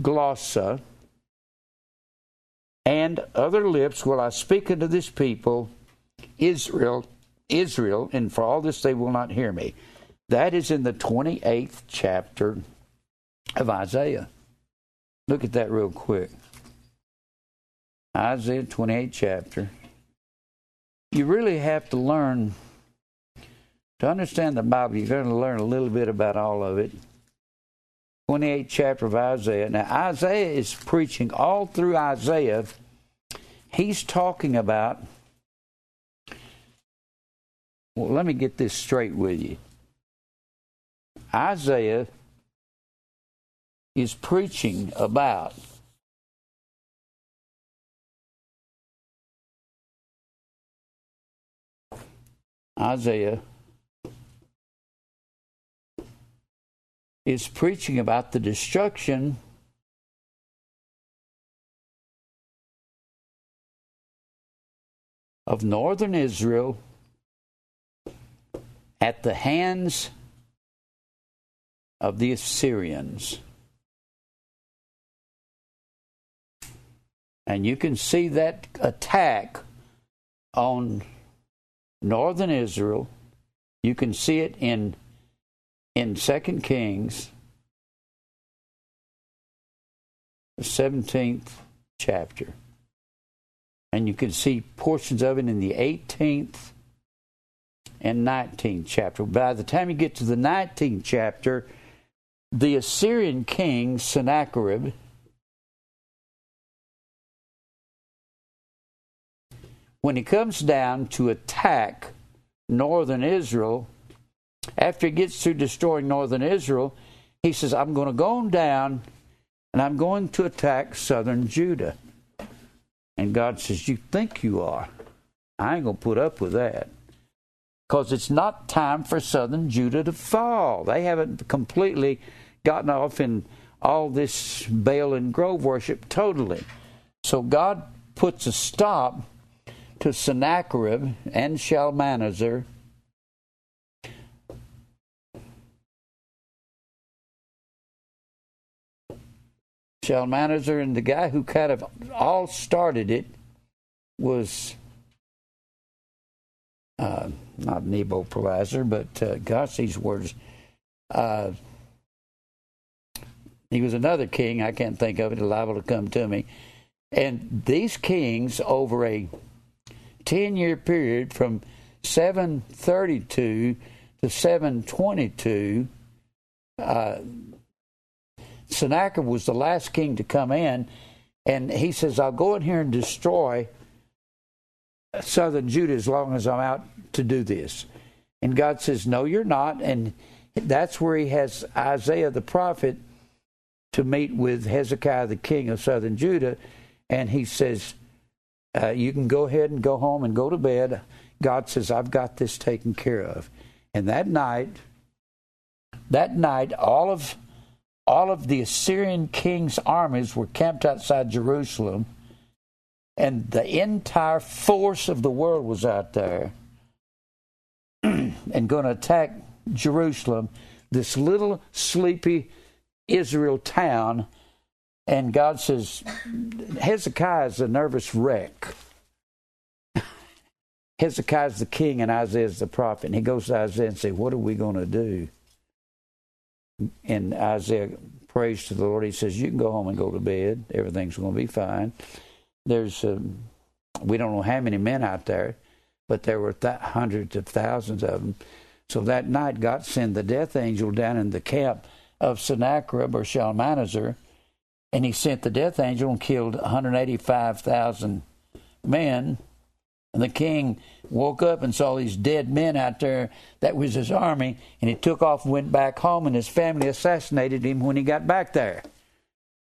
glossa and other lips will I speak unto this people, Israel, Israel, and for all this they will not hear me. That is in the 28th chapter of Isaiah. Look at that real quick. Isaiah 28 chapter. You really have to learn to understand the Bible. You're going to learn a little bit about all of it. 28th chapter of Isaiah. Now, Isaiah is preaching all through Isaiah. He's talking about. Well, let me get this straight with you. Isaiah is preaching about Isaiah is preaching about the destruction of northern Israel at the hands of the Assyrians. And you can see that attack on northern Israel. You can see it in in Second Kings, the seventeenth chapter, and you can see portions of it in the eighteenth and nineteenth chapter. By the time you get to the nineteenth chapter, the Assyrian king Sennacherib when he comes down to attack northern Israel, after he gets through destroying northern Israel, he says, I'm going to go on down and I'm going to attack southern Judah. And God says, You think you are. I ain't going to put up with that. Because it's not time for southern Judah to fall. They haven't completely gotten off in all this Baal and Grove worship totally. So God puts a stop to Sennacherib and Shalmaneser. Shalmaneser and the guy who kind of all started it was uh, not Nabopolassar, but uh, gosh, these words. Uh, he was another king. I can't think of it. Liable to come to me. And these kings, over a 10 year period from 732 to 722, uh, Sennacherib was the last king to come in, and he says, I'll go in here and destroy southern Judah as long as I'm out to do this. And God says, No, you're not. And that's where he has Isaiah the prophet to meet with Hezekiah the king of southern Judah. And he says, uh, you can go ahead and go home and go to bed. God says, I've got this taken care of. And that night, that night, all of all of the Assyrian king's armies were camped outside Jerusalem, and the entire force of the world was out there and going to attack Jerusalem, this little sleepy Israel town and God says, Hezekiah is a nervous wreck. Hezekiah is the king and Isaiah is the prophet. And he goes to Isaiah and says, What are we going to do? And Isaiah prays to the Lord. He says, You can go home and go to bed. Everything's going to be fine. There's, um, we don't know how many men out there, but there were th- hundreds of thousands of them. So that night, God sent the death angel down in the camp of Sennacherib or Shalmaneser and he sent the death angel and killed 185,000 men. And the king woke up and saw these dead men out there. That was his army. And he took off and went back home, and his family assassinated him when he got back there.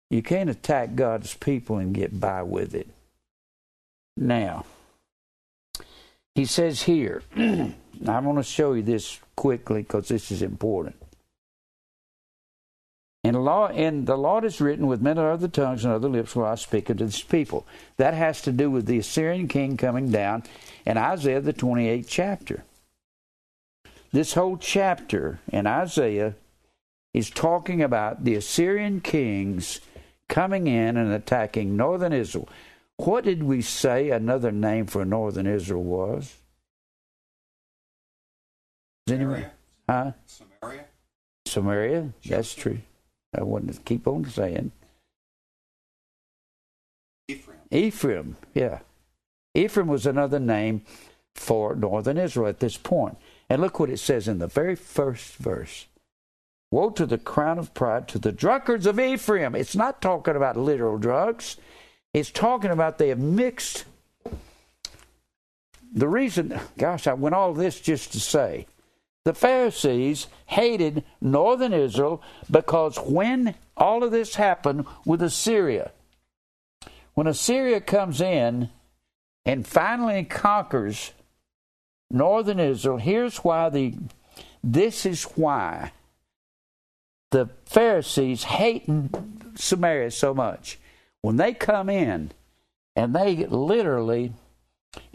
You can't attack God's people and get by with it. Now, he says here, I want to show you this quickly because this is important. And, law, and the Lord is written with many other tongues and other lips will I speak unto this people. That has to do with the Assyrian king coming down in Isaiah the 28th chapter. This whole chapter in Isaiah is talking about the Assyrian kings coming in and attacking northern Israel. What did we say another name for northern Israel was? Samaria. Huh? Samaria. Samaria? That's true. I want to keep on saying. Ephraim. Ephraim, yeah. Ephraim was another name for northern Israel at this point. And look what it says in the very first verse. Woe to the crown of pride, to the drunkards of Ephraim. It's not talking about literal drugs. It's talking about they have mixed. The reason, gosh, I went all this just to say the Pharisees hated northern Israel because when all of this happened with Assyria, when Assyria comes in and finally conquers northern Israel, here's why the this is why the Pharisees hate Samaria so much. When they come in and they literally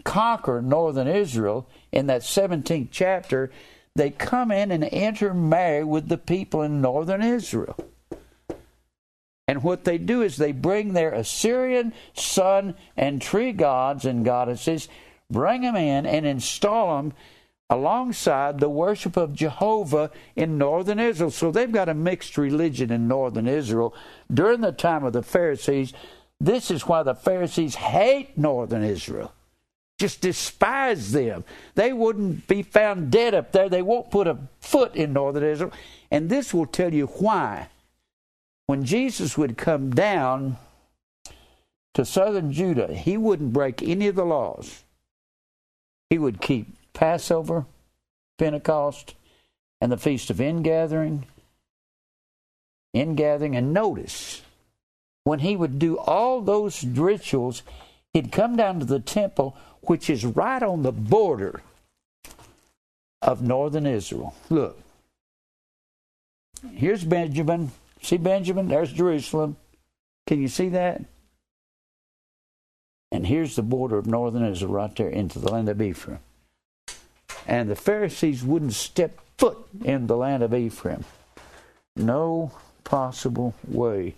conquer northern Israel in that 17th chapter, they come in and intermarry with the people in northern Israel. And what they do is they bring their Assyrian sun and tree gods and goddesses, bring them in and install them alongside the worship of Jehovah in northern Israel. So they've got a mixed religion in northern Israel. During the time of the Pharisees, this is why the Pharisees hate northern Israel just despise them. They wouldn't be found dead up there. They won't put a foot in northern Israel. And this will tell you why. When Jesus would come down to southern Judah, he wouldn't break any of the laws. He would keep Passover, Pentecost, and the Feast of Ingathering. Ingathering, and notice when he would do all those rituals, he'd come down to the temple which is right on the border of northern Israel. Look, here's Benjamin. See Benjamin? There's Jerusalem. Can you see that? And here's the border of northern Israel right there into the land of Ephraim. And the Pharisees wouldn't step foot in the land of Ephraim. No possible way.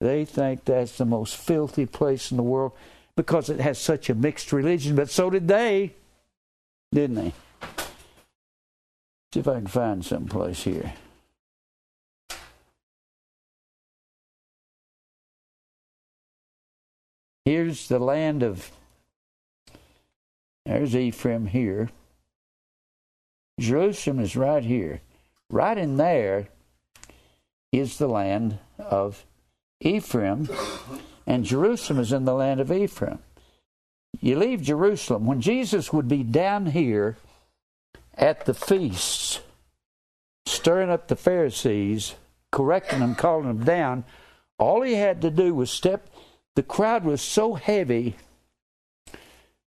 They think that's the most filthy place in the world because it has such a mixed religion, but so did they, didn't they? See if I can find some place here. Here's the land of, there's Ephraim here. Jerusalem is right here. Right in there is the land of Ephraim and Jerusalem is in the land of Ephraim. You leave Jerusalem. When Jesus would be down here at the feasts, stirring up the Pharisees, correcting them, calling them down, all he had to do was step. The crowd was so heavy.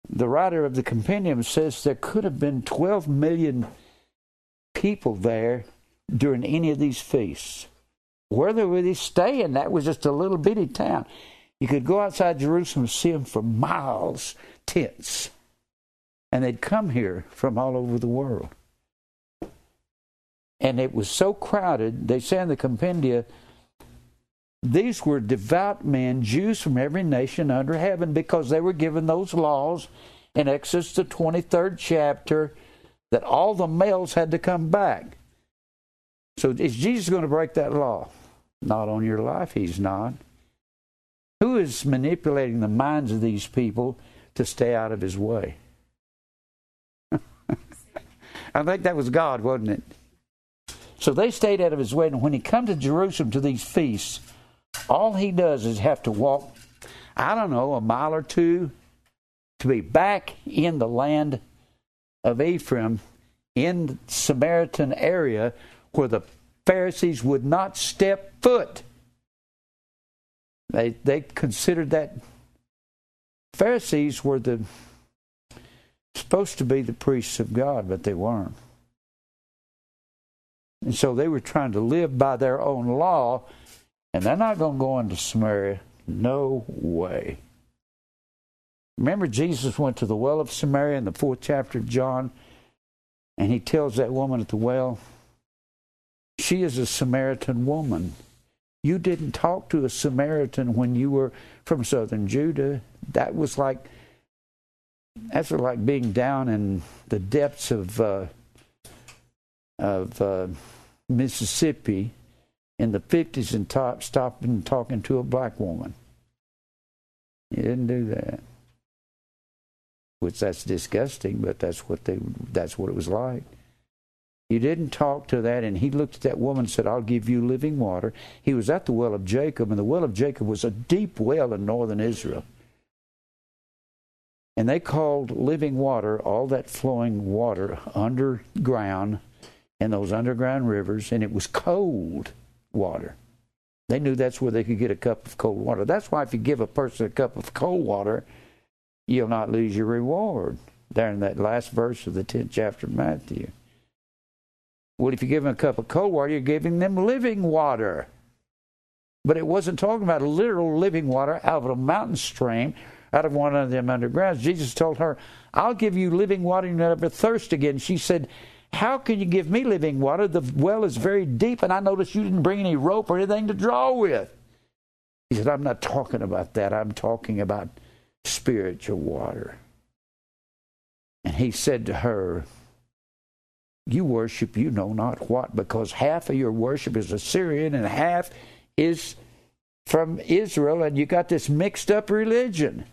The writer of the compendium says there could have been 12 million people there during any of these feasts. Where were they staying? That was just a little bitty town. You could go outside Jerusalem and see them for miles, tents. And they'd come here from all over the world. And it was so crowded, they say in the compendia, these were devout men, Jews from every nation under heaven, because they were given those laws in Exodus, the 23rd chapter, that all the males had to come back. So is Jesus going to break that law? Not on your life, he's not. Who is manipulating the minds of these people to stay out of his way? I think that was God, wasn't it? So they stayed out of his way, and when he comes to Jerusalem to these feasts, all he does is have to walk, I don't know, a mile or two to be back in the land of Ephraim, in Samaritan area, where the Pharisees would not step foot. They they considered that Pharisees were the supposed to be the priests of God, but they weren't. And so they were trying to live by their own law, and they're not going to go into Samaria. No way. Remember, Jesus went to the well of Samaria in the fourth chapter of John, and he tells that woman at the well, she is a Samaritan woman. You didn't talk to a Samaritan when you were from southern Judah. That was like that's like being down in the depths of uh, of uh, Mississippi in the fifties and top stopping talking to a black woman. You didn't do that. Which that's disgusting, but that's what they that's what it was like. You didn't talk to that, and he looked at that woman and said, I'll give you living water. He was at the well of Jacob, and the well of Jacob was a deep well in northern Israel. And they called living water all that flowing water underground in those underground rivers, and it was cold water. They knew that's where they could get a cup of cold water. That's why if you give a person a cup of cold water, you'll not lose your reward. There in that last verse of the 10th chapter of Matthew. Well, if you give them a cup of cold water, you're giving them living water. But it wasn't talking about literal living water out of a mountain stream, out of one of them undergrounds. Jesus told her, I'll give you living water and you'll never thirst again. She said, How can you give me living water? The well is very deep, and I noticed you didn't bring any rope or anything to draw with. He said, I'm not talking about that. I'm talking about spiritual water. And he said to her, you worship you know not what, because half of your worship is Assyrian and half is from Israel, and you got this mixed up religion.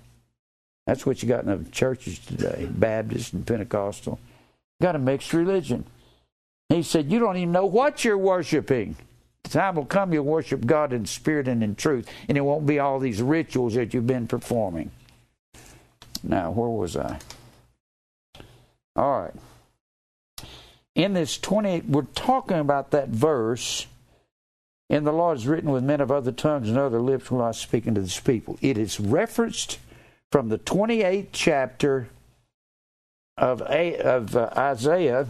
That's what you got in the churches today, Baptist and Pentecostal. Got a mixed religion. He said, You don't even know what you're worshiping. The time will come you'll worship God in spirit and in truth, and it won't be all these rituals that you've been performing. Now, where was I? All right in this 20, we're talking about that verse. And the law is written with men of other tongues and other lips will I speak unto this people. It is referenced from the 28th chapter of, of uh, Isaiah.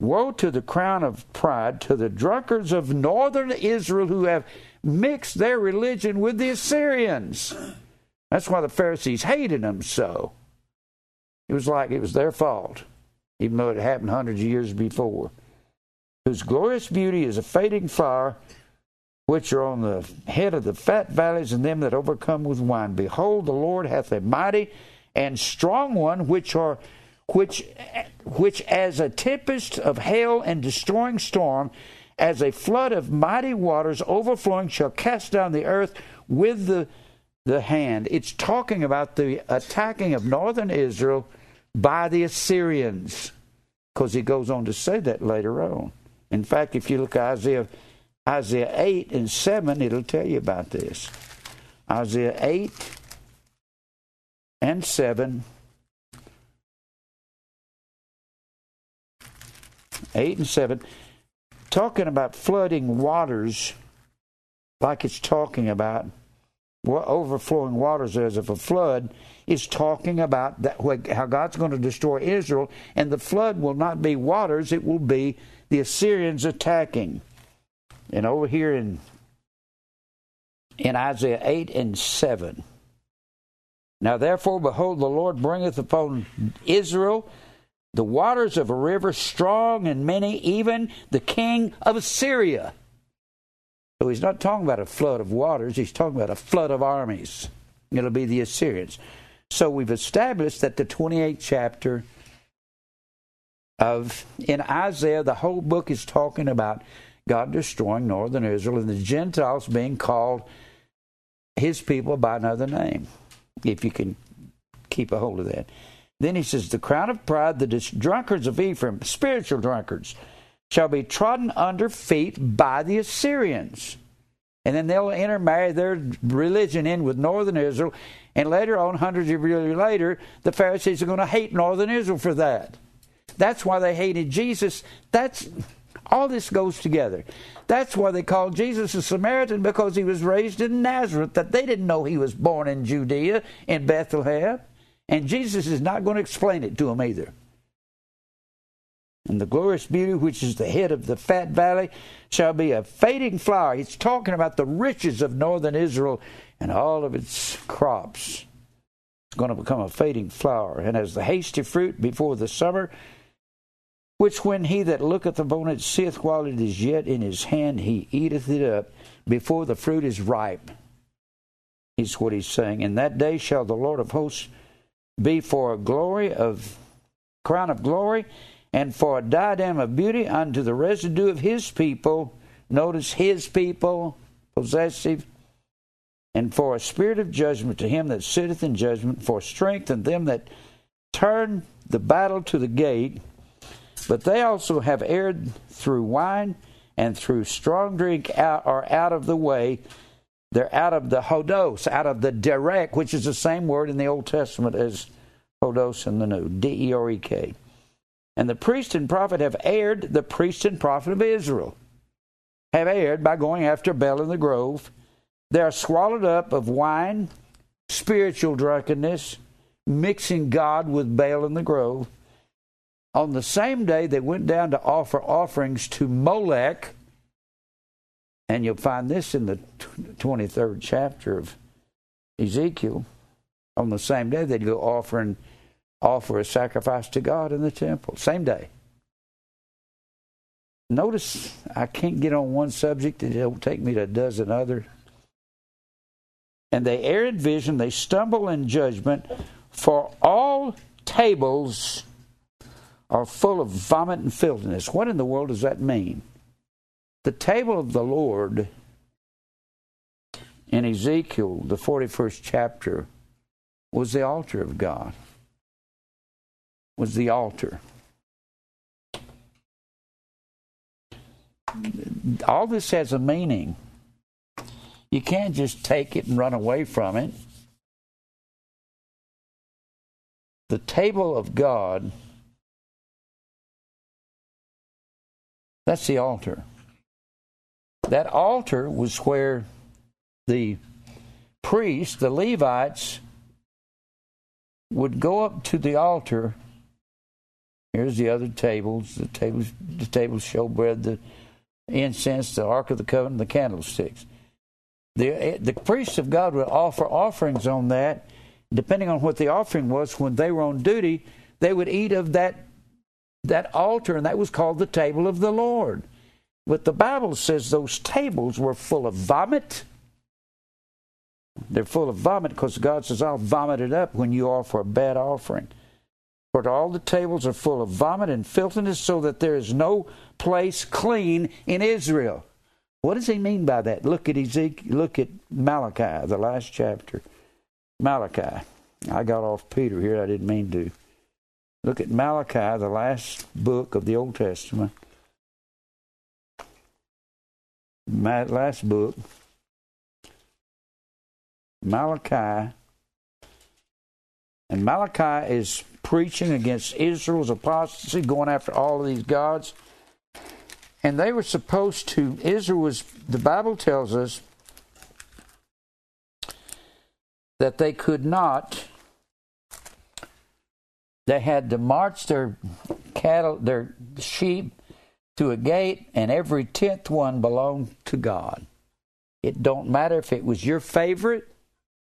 Woe to the crown of pride, to the drunkards of northern Israel who have mixed their religion with the Assyrians. That's why the Pharisees hated them so. It was like it was their fault even though it happened hundreds of years before, whose glorious beauty is a fading fire, which are on the head of the fat valleys, and them that overcome with wine. Behold, the Lord hath a mighty and strong one, which are which which as a tempest of hail and destroying storm, as a flood of mighty waters overflowing, shall cast down the earth with the the hand. It's talking about the attacking of northern Israel by the Assyrians, because he goes on to say that later on. In fact, if you look at Isaiah, Isaiah 8 and 7, it'll tell you about this. Isaiah 8 and 7. 8 and 7, talking about flooding waters like it's talking about what overflowing waters as of a flood is talking about that, how God's going to destroy Israel, and the flood will not be waters, it will be the Assyrians attacking. And over here in, in Isaiah 8 and 7. Now therefore, behold, the Lord bringeth upon Israel the waters of a river strong and many, even the king of Assyria. So he's not talking about a flood of waters, he's talking about a flood of armies. It'll be the Assyrians. So we've established that the 28th chapter of in Isaiah, the whole book is talking about God destroying northern Israel and the Gentiles being called his people by another name, if you can keep a hold of that. Then he says, The crown of pride, the drunkards of Ephraim, spiritual drunkards, shall be trodden under feet by the Assyrians. And then they'll intermarry their religion in with northern Israel. And later on, hundreds of years later, the Pharisees are going to hate northern Israel for that. That's why they hated Jesus. That's all this goes together. That's why they called Jesus a Samaritan because he was raised in Nazareth. That they didn't know he was born in Judea in Bethlehem, and Jesus is not going to explain it to them either. And the glorious beauty which is the head of the fat valley shall be a fading flower. He's talking about the riches of northern Israel and all of its crops. It's going to become a fading flower. And as the hasty fruit before the summer, which when he that looketh upon it seeth while it is yet in his hand, he eateth it up before the fruit is ripe. Is what he's saying. In that day shall the Lord of hosts be for a glory of crown of glory and for a diadem of beauty unto the residue of his people. Notice his people, possessive, and for a spirit of judgment to him that sitteth in judgment, for strength and them that turn the battle to the gate. But they also have erred through wine and through strong drink out, are out of the way. They're out of the hodos, out of the derek, which is the same word in the Old Testament as hodos in the New, D E R E K. And the priest and prophet have erred, the priest and prophet of Israel have erred by going after Baal in the grove. They are swallowed up of wine, spiritual drunkenness, mixing God with Baal in the grove. On the same day, they went down to offer offerings to Molech. And you'll find this in the 23rd chapter of Ezekiel. On the same day, they'd go offering offer a sacrifice to God in the temple. Same day. Notice I can't get on one subject, it'll take me to a dozen others. And they err in vision, they stumble in judgment, for all tables are full of vomit and filthiness. What in the world does that mean? The table of the Lord in Ezekiel, the 41st chapter, was the altar of God was the altar. All this has a meaning. You can't just take it and run away from it. The table of God, that's the altar. That altar was where the priests, the Levites, would go up to the altar Here's the other tables. The tables, the tables show bread, the incense, the ark of the covenant, the candlesticks. The eh, the priests of God would offer offerings on that. Depending on what the offering was, when they were on duty, they would eat of that that altar, and that was called the table of the Lord. But the Bible says those tables were full of vomit. They're full of vomit because God says, I'll vomit it up when you offer a bad offering. For all the tables are full of vomit and filthiness, so that there is no place clean in Israel. What does he mean by that? Look at Ezekiel, look at Malachi, the last chapter. Malachi. I got off Peter here, I didn't mean to. Look at Malachi, the last book of the Old Testament. My last book. Malachi. And Malachi is preaching against Israel's apostasy, going after all of these gods. And they were supposed to, Israel was, the Bible tells us that they could not, they had to march their cattle, their sheep to a gate, and every tenth one belonged to God. It don't matter if it was your favorite,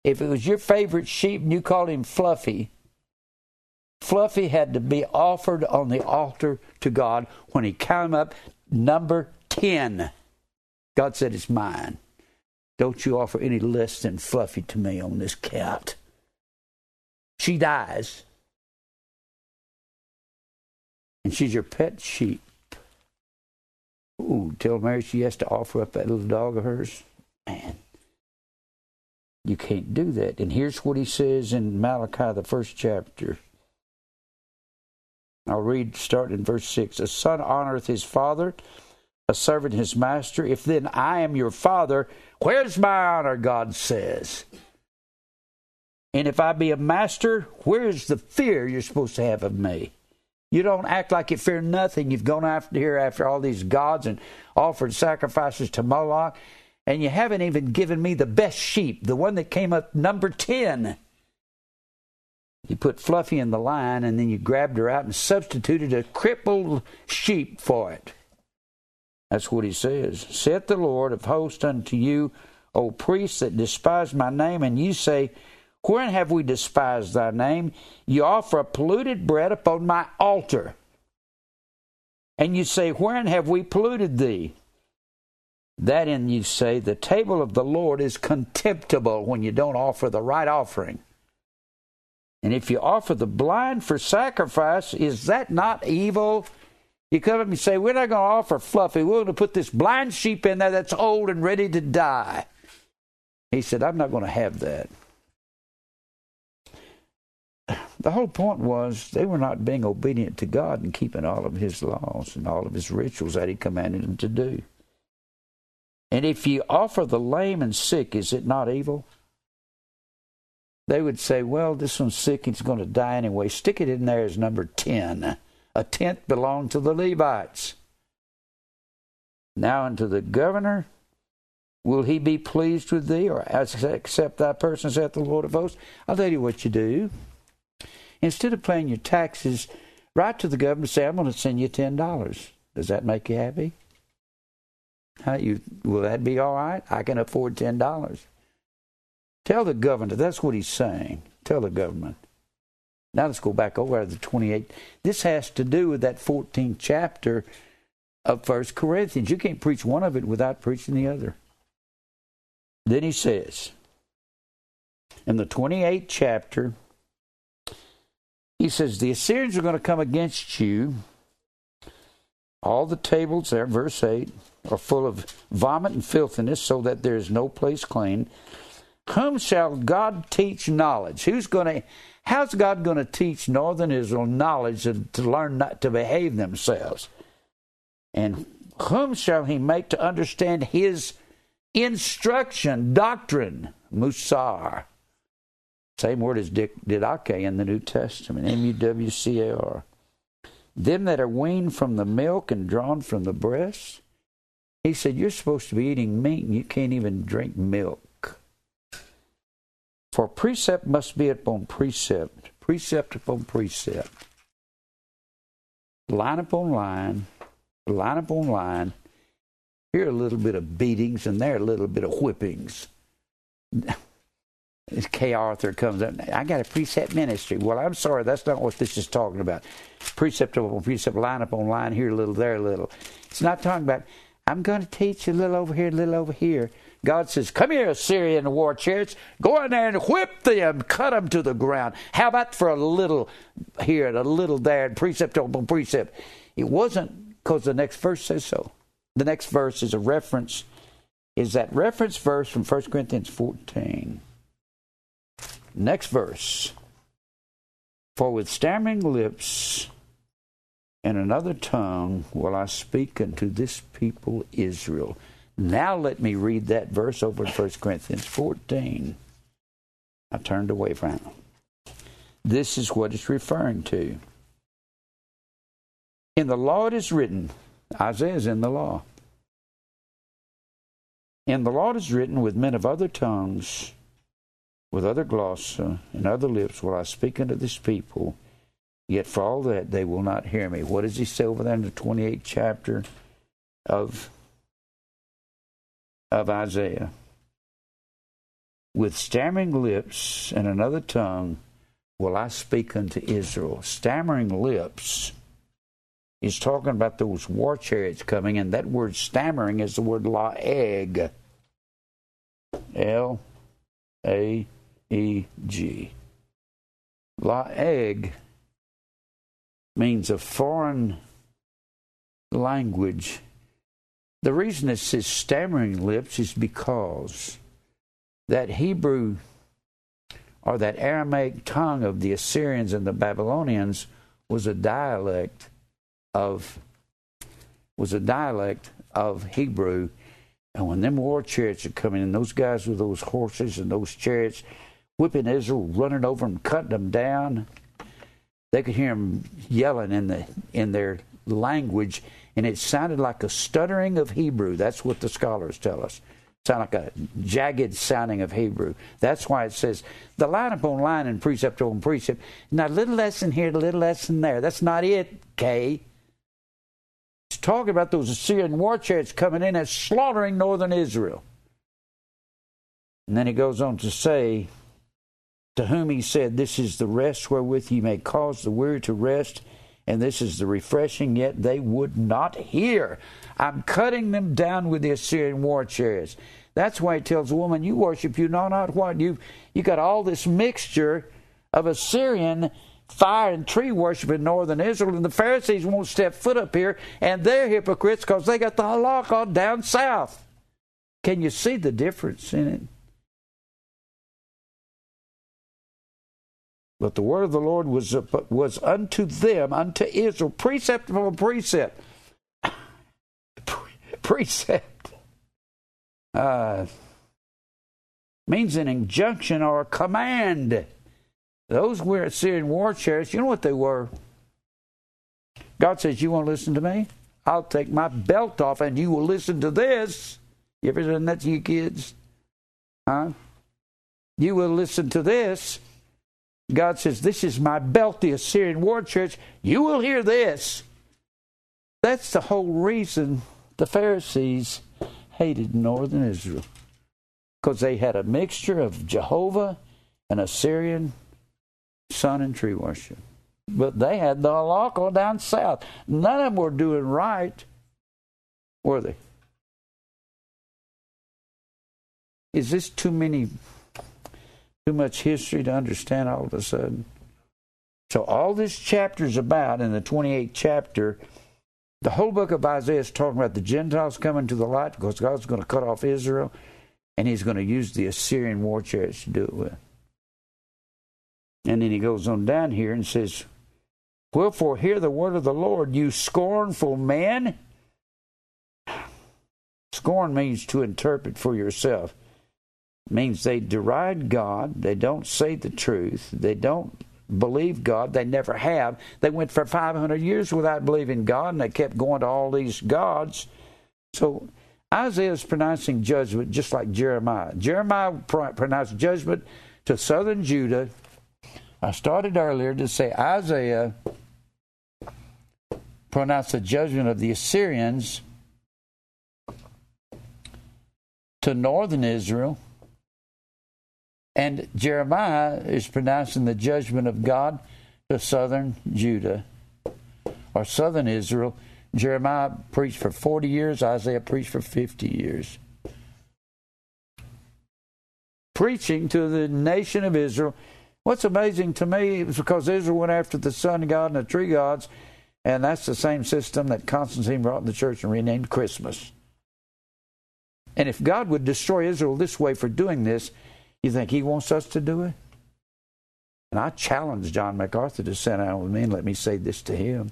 if it was your favorite sheep and you called him Fluffy, Fluffy had to be offered on the altar to God when he came up number 10. God said, It's mine. Don't you offer any less than Fluffy to me on this cat. She dies. And she's your pet sheep. Ooh, tell Mary she has to offer up that little dog of hers. Man, you can't do that. And here's what he says in Malachi, the first chapter. I'll read starting in verse 6. A son honoreth his father, a servant his master? If then I am your father, where's my honor? God says. And if I be a master, where's the fear you're supposed to have of me? You don't act like you fear nothing. You've gone after here after all these gods and offered sacrifices to Moloch, and you haven't even given me the best sheep, the one that came up number 10. You put Fluffy in the line, and then you grabbed her out and substituted a crippled sheep for it. That's what he says. Saith the Lord of hosts unto you, O priests that despise my name, and you say, Wherein have we despised thy name? You offer a polluted bread upon my altar. And you say, Wherein have we polluted thee? That in you say, The table of the Lord is contemptible when you don't offer the right offering. And if you offer the blind for sacrifice, is that not evil? You come up and say, We're not going to offer Fluffy. We're going to put this blind sheep in there that's old and ready to die. He said, I'm not going to have that the whole point was they were not being obedient to God and keeping all of His laws and all of His rituals that He commanded them to do. And if you offer the lame and sick, is it not evil? They would say, well, this one's sick, he's going to die anyway. Stick it in there as number 10. A tenth belonged to the Levites. Now unto the governor, will he be pleased with thee, or accept thy person, saith the Lord of hosts? I'll tell you what you do. Instead of paying your taxes, write to the governor and say, I'm going to send you $10. Does that make you happy? How you, will that be all right? I can afford $10. Tell the governor, that's what he's saying. Tell the government. Now let's go back over to the 28. This has to do with that 14th chapter of First Corinthians. You can't preach one of it without preaching the other. Then he says, in the 28th chapter, he says, The Assyrians are going to come against you. All the tables there, verse 8, are full of vomit and filthiness, so that there is no place clean. Whom shall God teach knowledge? Who's going to, how's God going to teach northern Israel knowledge and to learn not to behave themselves? And whom shall he make to understand his instruction, doctrine, musar? Same word as didache in the New Testament, M U W C A R. Them that are weaned from the milk and drawn from the breast. He said, You're supposed to be eating meat and you can't even drink milk. For precept must be upon precept, precept upon precept, line upon line, line upon line. Here a little bit of beatings and there a little bit of whippings. Kay Arthur comes up. I got a precept ministry. Well, I'm sorry, that's not what this is talking about. Precept upon precept, line upon line, here a little, there a little. It's not talking about, I'm going to teach a little over here, a little over here. God says, Come here, Assyrian war chariots. Go in there and whip them, cut them to the ground. How about for a little here and a little there, and precept upon precept? It wasn't because the next verse says so. The next verse is a reference, is that reference verse from 1 Corinthians 14. Next verse. For with stammering lips and another tongue will I speak unto this people Israel. Now let me read that verse over in 1 Corinthians 14. I turned away from it. This is what it's referring to. In the law it is written, Isaiah is in the law. In the law it is written, with men of other tongues with other glossa uh, and other lips will I speak unto this people, yet for all that they will not hear me. What does he say over there in the 28th chapter of, of Isaiah? With stammering lips and another tongue will I speak unto Israel. Stammering lips is talking about those war chariots coming, and that word stammering is the word la egg. L A E G. La egg means a foreign language. The reason it says stammering lips is because that Hebrew or that Aramaic tongue of the Assyrians and the Babylonians was a dialect of was a dialect of Hebrew. And when them war chariots are coming in, those guys with those horses and those chariots whipping Israel, running over them, cutting them down, they could hear them yelling in the in their language, and it sounded like a stuttering of Hebrew. That's what the scholars tell us. Sound like a jagged sounding of Hebrew. That's why it says the line upon line and precept upon precept. Now, a little lesson here, a little lesson there. That's not it, Kay. It's talking about those Assyrian war chariots coming in and slaughtering northern Israel. And then he goes on to say, To whom he said, This is the rest wherewith ye may cause the weary to rest, and this is the refreshing, yet they would not hear. I'm cutting them down with the Assyrian war chariots. That's why he tells a woman, You worship you know not what. You've you got all this mixture of Assyrian fire and tree worship in northern Israel, and the Pharisees won't step foot up here, and they're hypocrites because they got the halakha down south. Can you see the difference in it? But the word of the Lord was, was unto them, unto Israel, precept upon precept precept uh, means an injunction or a command. Those were Assyrian war chariots. You know what they were? God says, You won't listen to me? I'll take my belt off and you will listen to this. You ever done that to you kids? Huh? You will listen to this. God says, This is my belt, the Assyrian war church. You will hear this. That's the whole reason the Pharisees hated northern Israel because they had a mixture of Jehovah and Assyrian sun and tree worship. But they had the halakha down south. None of them were doing right, were they? Is this too many, too much history to understand all of a sudden? So all this chapter is about in the 28th chapter the whole book of Isaiah is talking about the Gentiles coming to the light because God's going to cut off Israel and he's going to use the Assyrian war chariots to do it with. And then he goes on down here and says, Wherefore hear the word of the Lord, you scornful man. Scorn means to interpret for yourself. Means they deride God, they don't say the truth, they don't believe God. They never have. They went for 500 years without believing God, and they kept going to all these gods. So Isaiah is pronouncing judgment just like Jeremiah. Jeremiah pronounced judgment to southern Judah. I started earlier to say Isaiah pronounced the judgment of the Assyrians to northern Israel. And Jeremiah is pronouncing the judgment of God to southern Judah or southern Israel. Jeremiah preached for 40 years, Isaiah preached for 50 years. Preaching to the nation of Israel. What's amazing to me is because Israel went after the sun god and the tree gods, and that's the same system that Constantine brought in the church and renamed Christmas. And if God would destroy Israel this way for doing this, you think he wants us to do it? And I challenge John MacArthur to sit down with me and let me say this to him.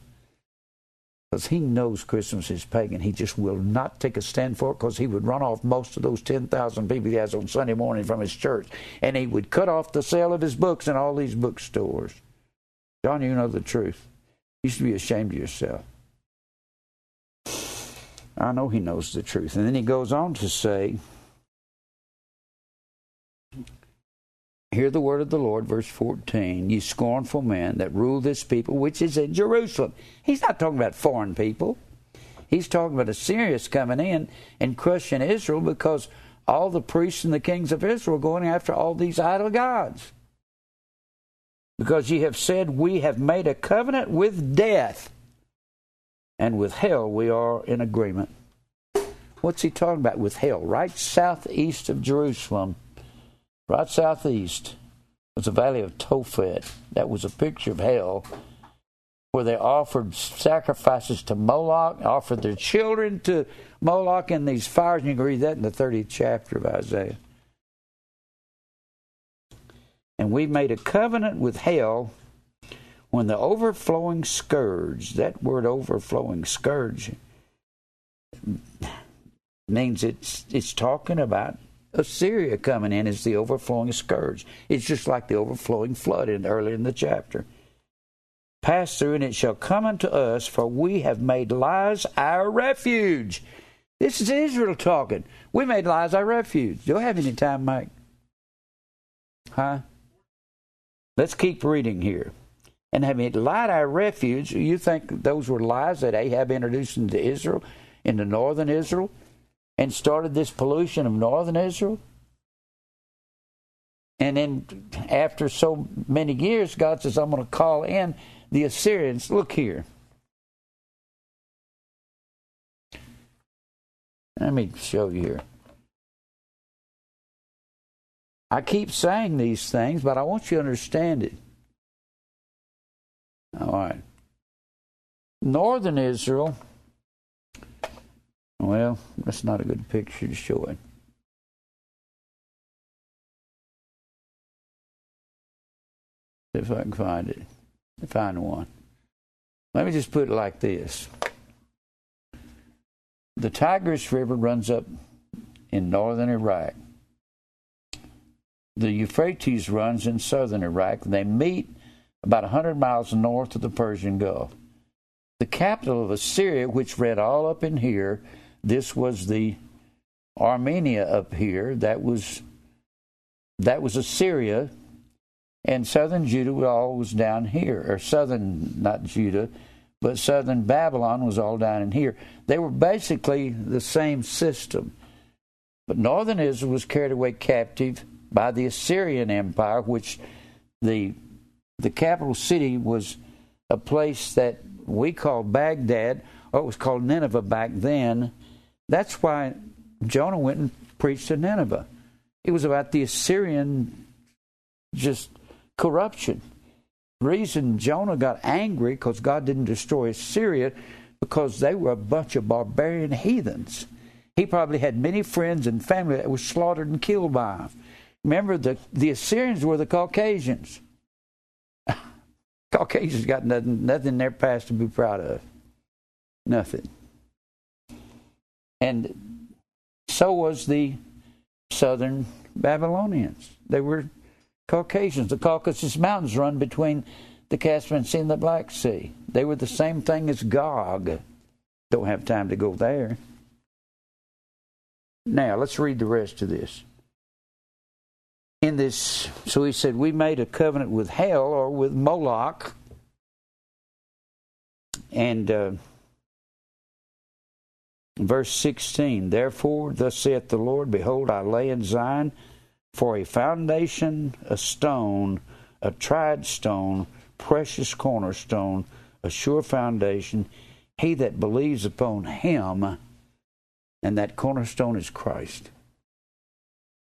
Because he knows Christmas is pagan. He just will not take a stand for it because he would run off most of those 10,000 people he has on Sunday morning from his church. And he would cut off the sale of his books in all these bookstores. John, you know the truth. You should be ashamed of yourself. I know he knows the truth. And then he goes on to say, Hear the word of the Lord, verse 14. You scornful men that rule this people, which is in Jerusalem. He's not talking about foreign people. He's talking about Assyrians coming in and crushing Israel because all the priests and the kings of Israel are going after all these idol gods. Because ye have said, We have made a covenant with death, and with hell we are in agreement. What's he talking about with hell? Right southeast of Jerusalem Right southeast was the valley of Tophet. That was a picture of hell, where they offered sacrifices to Moloch, offered their children to Moloch in these fires. You can read that in the 30th chapter of Isaiah. And we made a covenant with hell when the overflowing scourge, that word overflowing scourge, means it's it's talking about Assyria coming in is the overflowing scourge. It's just like the overflowing flood in earlier in the chapter. Pass through, and it shall come unto us, for we have made lies our refuge. This is Israel talking. We made lies our refuge. Do I have any time, Mike? Huh? Let's keep reading here. And having lied our refuge, you think those were lies that Ahab introduced into Israel, into northern Israel, and started this pollution of northern Israel? And then after so many years, God says, I'm going to call in the Assyrians. Look here. Let me show you here. I keep saying these things, but I want you to understand it. All right. Northern Israel, well, that's not a good picture to show it. if I can find it find one. Let me just put it like this The Tigris River runs up in northern Iraq. The Euphrates runs in southern Iraq. They meet about 100 miles north of the Persian Gulf. The capital of Assyria, which read all up in here, this was the Armenia up here. That was that was Assyria and southern Judah was all down here, or southern, not Judah, but southern Babylon was all down in here. They were basically the same system. But northern Israel was carried away captive by the Assyrian Empire, which the the capital city was a place that we call Baghdad, or it was called Nineveh back then. That's why Jonah went and preached to Nineveh. It was about the Assyrian just corruption. Reason Jonah got angry because God didn't destroy Assyria because they were a bunch of barbarian heathens. He probably had many friends and family that were slaughtered and killed by him. Remember, the, the Assyrians were the Caucasians. Caucasians got nothing, nothing in their past to be proud of. Nothing. And so was the southern Babylonians. They were Caucasians. The Caucasus Mountains run between the Caspian Sea and the Black Sea. They were the same thing as Gog. Don't have time to go there. Now, let's read the rest of this. In this, so he said, We made a covenant with hell or with Moloch. And uh, verse 16, Therefore, thus saith the Lord, Behold, I lay in Zion for a foundation, a stone, a tried stone, precious cornerstone, a sure foundation, he that believes upon him, and that cornerstone is Christ,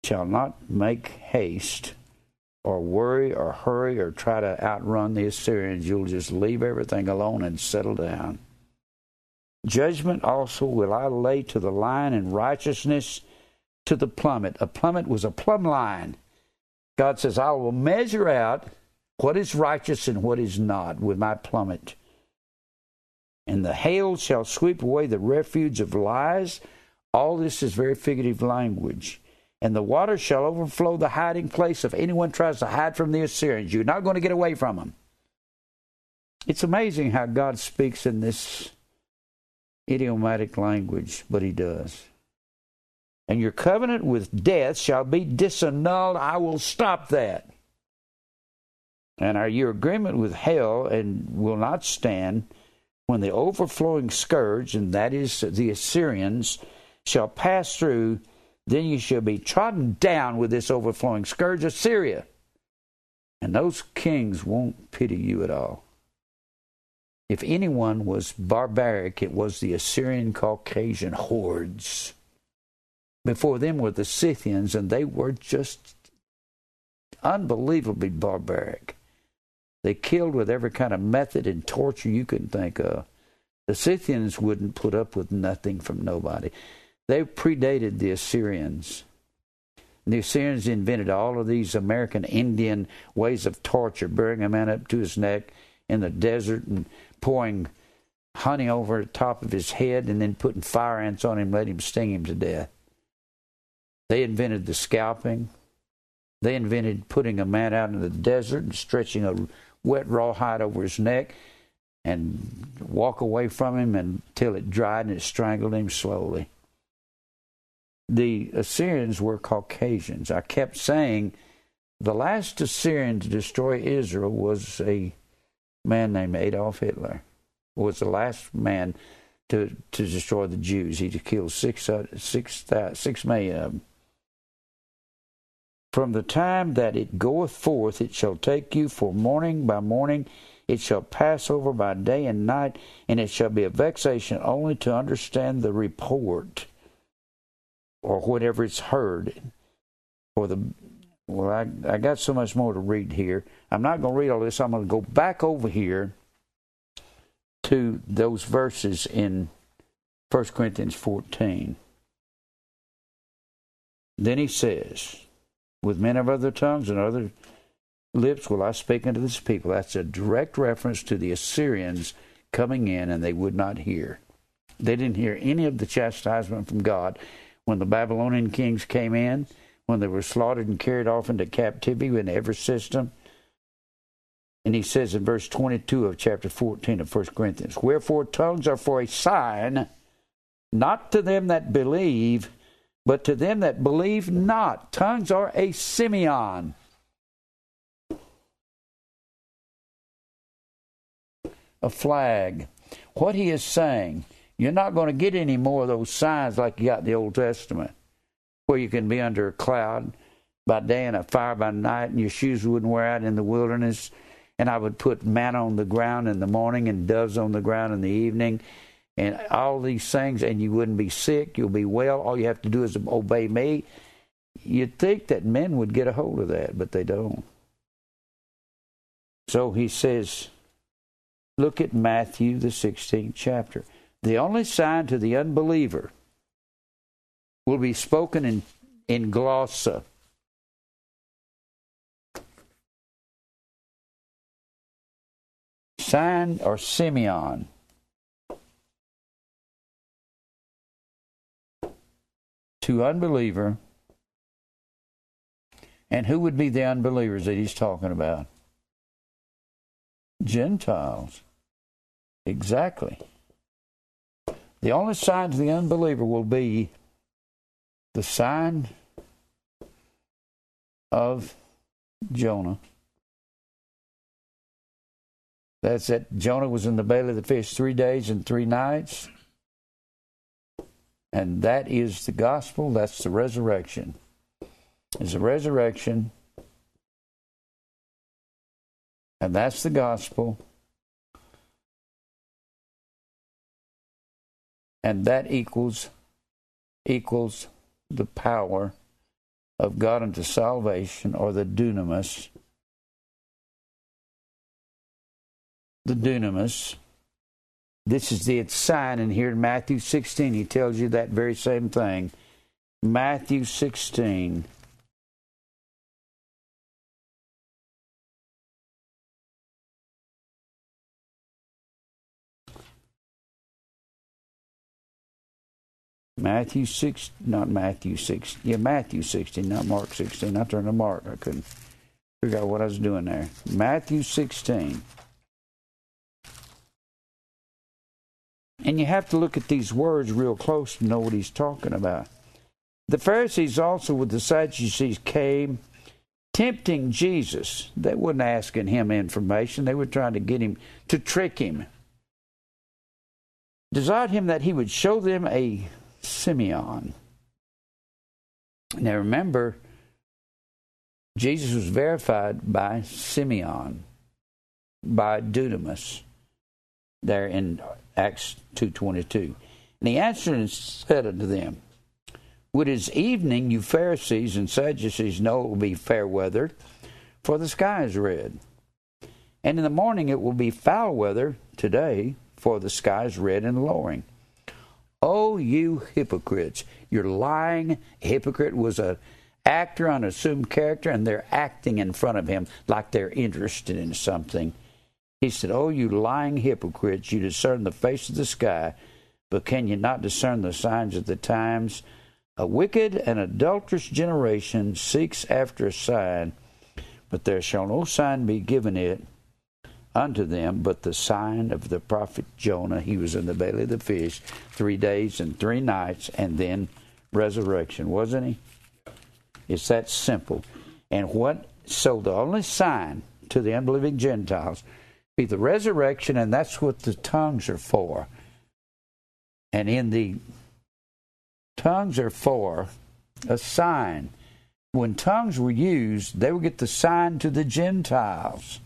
shall not make haste or worry or hurry or try to outrun the Assyrians. You'll just leave everything alone and settle down. Judgment also will I lay to the line and righteousness to the plummet. A plummet was a plumb line. God says, I will measure out what is righteous and what is not with my plummet. And the hail shall sweep away the refuge of lies. All this is very figurative language. And the water shall overflow the hiding place if anyone tries to hide from the Assyrians. You're not going to get away from them. It's amazing how God speaks in this idiomatic language, but He does and your covenant with death shall be disannulled. I will stop that. And are your agreement with hell and will not stand when the overflowing scourge, and that is the Assyrians, shall pass through, then you shall be trodden down with this overflowing scourge of Syria. And those kings won't pity you at all. If anyone was barbaric, it was the Assyrian Caucasian hordes before them were the Scythians, and they were just unbelievably barbaric. They killed with every kind of method and torture you can think of. The Scythians wouldn't put up with nothing from nobody. They predated the Assyrians. The Assyrians invented all of these American Indian ways of torture, burying a man up to his neck in the desert and pouring honey over the top of his head and then putting fire ants on him, let him sting him to death. They invented the scalping. They invented putting a man out in the desert and stretching a wet rawhide over his neck and walk away from him until it dried and it strangled him slowly. The Assyrians were Caucasians. I kept saying the last Assyrian to destroy Israel was a man named Adolf Hitler. Was the last man to to destroy the Jews. He killed six uh, six, uh, six million of them. From the time that it goeth forth, it shall take you for morning by morning. It shall pass over by day and night, and it shall be a vexation only to understand the report or whatever it's heard. For the well, I, I got so much more to read here. I'm not going to read all this. I'm going to go back over here to those verses in 1 Corinthians 14. Then he says, With men of other tongues and other lips will I speak unto this people. That's a direct reference to the Assyrians coming in and they would not hear. They didn't hear any of the chastisement from God. When the Babylonian kings came in, when they were slaughtered and carried off into captivity in every system. And he says in verse 22 of chapter 14 of 1 Corinthians, Wherefore tongues are for a sign, not to them that believe, but to them that believe not. Tongues are a semeion. A flag. What he is saying, you're not going to get any more of those signs like you got in the Old Testament where you can be under a cloud by day and a fire by night, and your shoes wouldn't wear out in the wilderness. And I would put manna on the ground in the morning and doves on the ground in the evening, and all these things, and you wouldn't be sick. You'll be well. All you have to do is obey me. You'd think that men would get a hold of that, but they don't. So he says, look at Matthew, the 16th chapter. The only sign to the unbeliever will be spoken in, in glossa. Sign or semeion. To unbeliever. And who would be the unbelievers that he's talking about? Gentiles. Exactly. The only sign to the unbeliever will be the sign of Jonah. That's that Jonah was in the belly of the fish three days and three nights. And that is the gospel. That's the resurrection. Is the resurrection. And that's the gospel. And that equals equals the power of God unto salvation, or the dunamis. The dunamis. This is the sign, and here in Matthew 16, he tells you that very same thing. Matthew 16. Matthew 6, not Matthew 6, yeah, Matthew 16, not Mark 16. I turned to Mark. I couldn't figure out what I was doing there. Matthew 16. And you have to look at these words real close to know what he's talking about. The Pharisees also with the Sadducees came tempting Jesus. They wasn't asking him information, they were trying to get him to trick him. Desired him that he would show them a semeion. Now remember, Jesus was verified by semeion, by Dunamis, there in Acts 2.22. And he answered and said unto them, Would his evening, you Pharisees and Sadducees, know it will be fair weather, for the sky is red. And in the morning it will be foul weather today, for the sky is red and lowering. Oh, you hypocrites! You're lying. Hypocrite was a actor on assumed character, and they're acting in front of him like they're interested in something. He said, Oh, you lying hypocrites, you discern the face of the sky, but can you not discern the signs of the times? A wicked and adulterous generation seeks after a sign, but there shall no sign be given it unto them but the sign of the prophet Jonah. He was in the belly of the fish three days and three nights, and then resurrection, wasn't he? It's that simple. And what so the only sign to the unbelieving Gentiles be the resurrection, and that's what the tongues are for. And in the tongues are for a sign. When tongues were used, they would get the sign to the Gentiles.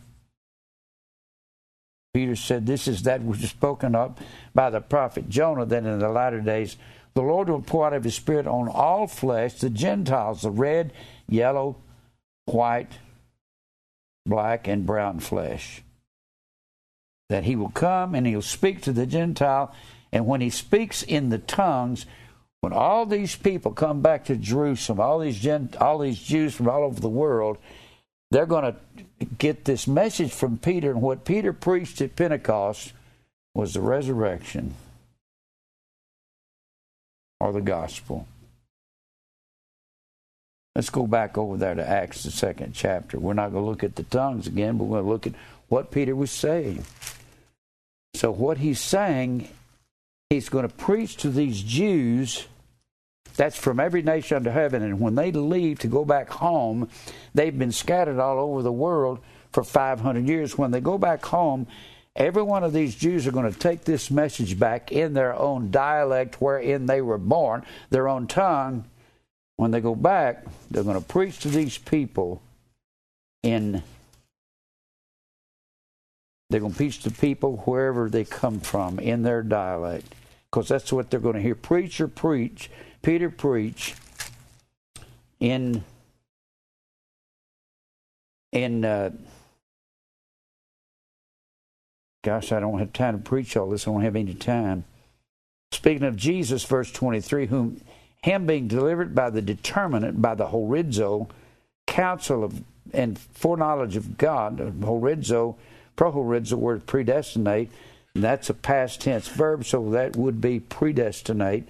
Peter said, This is that which is spoken of by the prophet Jonah, that in the latter days the Lord will pour out of his Spirit on all flesh, the Gentiles, the red, yellow, white, black, and brown flesh. That he will come and he'll speak to the Gentile, and when he speaks in the tongues, when all these people come back to Jerusalem, all these Gent- all these Jews from all over the world, they're going to get this message from Peter, and what Peter preached at Pentecost was the resurrection or the gospel. Let's go back over there to Acts, the second chapter. We're not going to look at the tongues again, but we're going to look at what Peter was saying. So, what he's saying, he's going to preach to these Jews that's from every nation under heaven. And when they leave to go back home, they've been scattered all over the world for 500 years. When they go back home, every one of these Jews are going to take this message back in their own dialect wherein they were born, their own tongue. When they go back, they're going to preach to these people in they're going to preach to people wherever they come from in their dialect because that's what they're going to hear preacher preach Peter preach in in uh, gosh, I don't have time to preach all this. I don't have any time. Speaking of Jesus, verse 23, whom him being delivered by the determinate, by the horizo, counsel of and foreknowledge of God, horizo, prohorizo word predestinate, that's a past tense verb, so that would be predestinate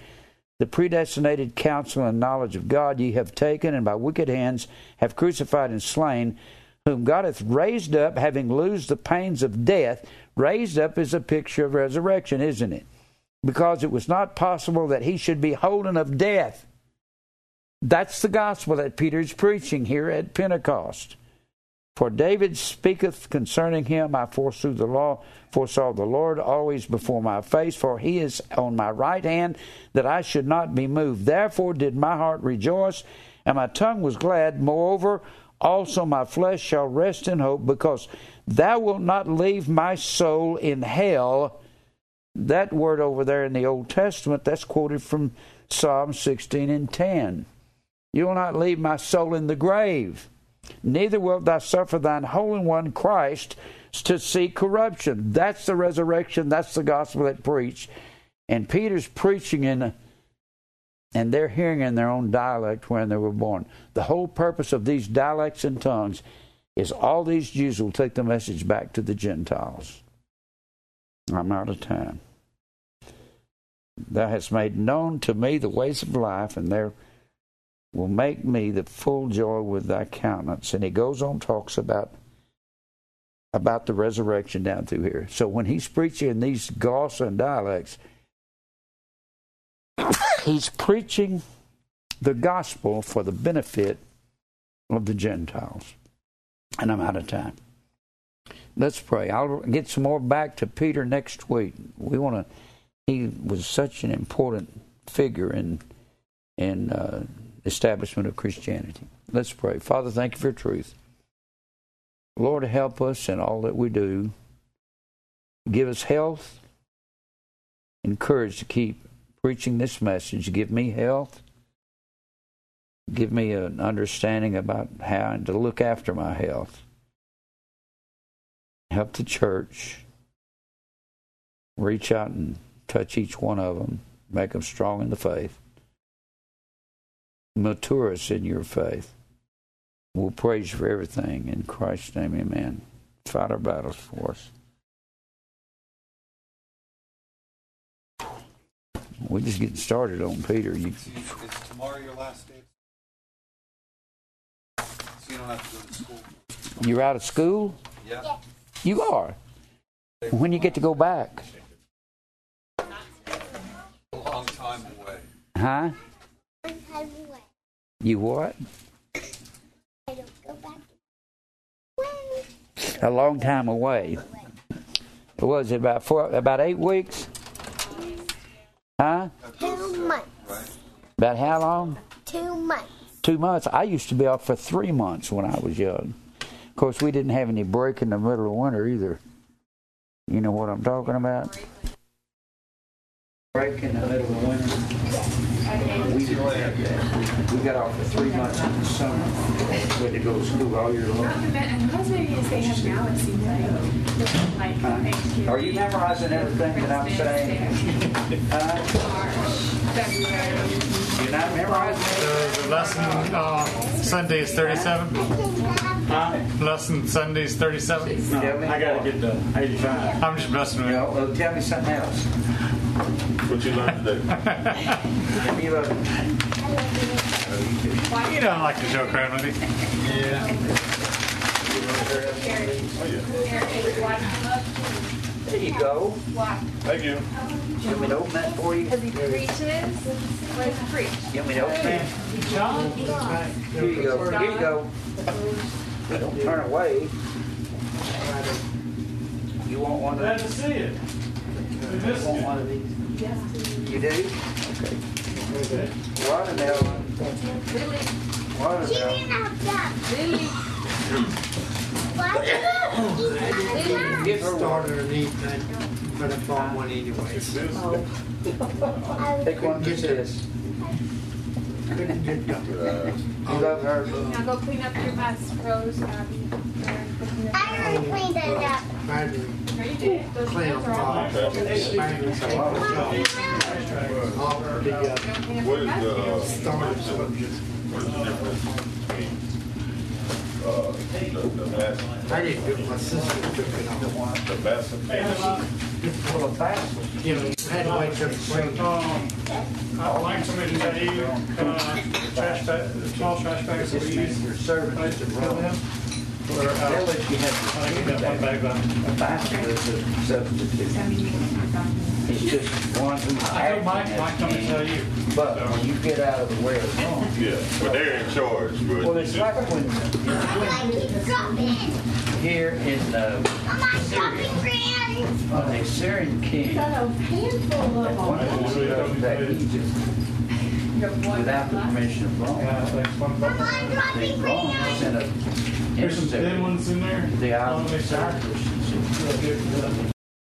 the predestinated counsel and knowledge of God ye have taken, and by wicked hands have crucified and slain, whom God hath raised up, having loosed the pains of death. Raised up is a picture of resurrection, isn't it? Because it was not possible that he should be holden of death. That's the gospel that Peter's preaching here at Pentecost. For David speaketh concerning him, I foresaw the law, foresaw the Lord always before my face, for he is on my right hand, that I should not be moved. Therefore did my heart rejoice, and my tongue was glad. Moreover, also my flesh shall rest in hope, because thou wilt not leave my soul in hell. That word over there in the Old Testament, that's quoted from Psalm 16 and 10. You will not leave my soul in the grave neither wilt thou suffer thine Holy One, Christ, to see corruption. That's the resurrection. That's the gospel that preached. And Peter's preaching in, and they're hearing in their own dialect when they were born. The whole purpose of these dialects and tongues is all these Jews will take the message back to the Gentiles. I'm out of time. Thou hast made known to me the ways of life, and there will make me the full joy with thy countenance. And he goes on, talks about about the resurrection down through here. So when he's preaching in these and dialects, he's preaching the gospel for the benefit of the Gentiles. And I'm out of time. Let's pray. I'll get some more back to Peter next week. We want to. He was such an important figure in in uh, establishment of Christianity. Let's pray. Father, thank you for truth. Lord, help us in all that we do. Give us health and courage to keep preaching this message. Give me health. Give me an understanding about how to look after my health. Help the church. Reach out and touch each one of them. Make them strong in the faith mature us in your faith. We'll praise you for everything. In Christ's name, amen. Fight our battles for us. We're just getting started on Peter. You. It's tomorrow your last day. So you don't have to go to school. You're out of school? Yeah. You are. When you get to go back? A long time away. Huh? You what? A long time away. What Was it about four, about eight weeks? Huh? Two months. About how long? Two months. Two months. I used to be off for three months when I was young. Of course, we didn't have any break in the middle of winter either. You know what I'm talking about? Break in the middle of winter. We didn't have that. We got off for three months in the summer. We had to go to school all year long. And how's maybe as they have now, it seems like, like Thanksgiving. Are you memorizing everything that I'm saying? Huh? You're not memorizing it? The, the lesson uh, Sunday is 37. Lesson Sunday is 37. Tell I gotta get to 85. I'm just messing with You you. well, tell me something else. What you learned today? Give You don't like to joke around with me. Yeah. There you go. Thank you. You want me to open that for you? Because he preaches. What does he preach? You want me to open it? Here you go. Here you go. Don't turn away. You want one Glad to see you. Missed Want you. one of these? You do? Okay. Watermelon. Watermelon. Really? Give her one. started anything, but I bought one anyway. Take one of this. You love her. Now go clean up your mess, Rose, Abby. I already cleaned it up. Battery, No, you did. Those clean things up are all. all. Batteries the, uh, Don't clean up What is the, uh, storage. what is the difference between, uh, the, the mass, I didn't do it, my sister took it off. the mass Full of fast. You know, I had to wait till the spring. Um, I'd like somebody to you, uh, trash bag, small trash bags that we use. your servant I is to fill run. them. Or, uh, They'll let you I have think the that one bag back. A basket is a substitute. It's just one who's I told acting Mike, Mike told me to tell king. you. But when you get out of the way of wrong, Yeah, but they're in charge, but. well, it's like when here in uh, On my shopping friends. on the Assyrian king, one of the goes back Egypt without the permission of Rome. Yeah, thanks. One On buck. my The shopping Rome friends. sent a There's some thin ones in there. Oh, the island Oh, of start.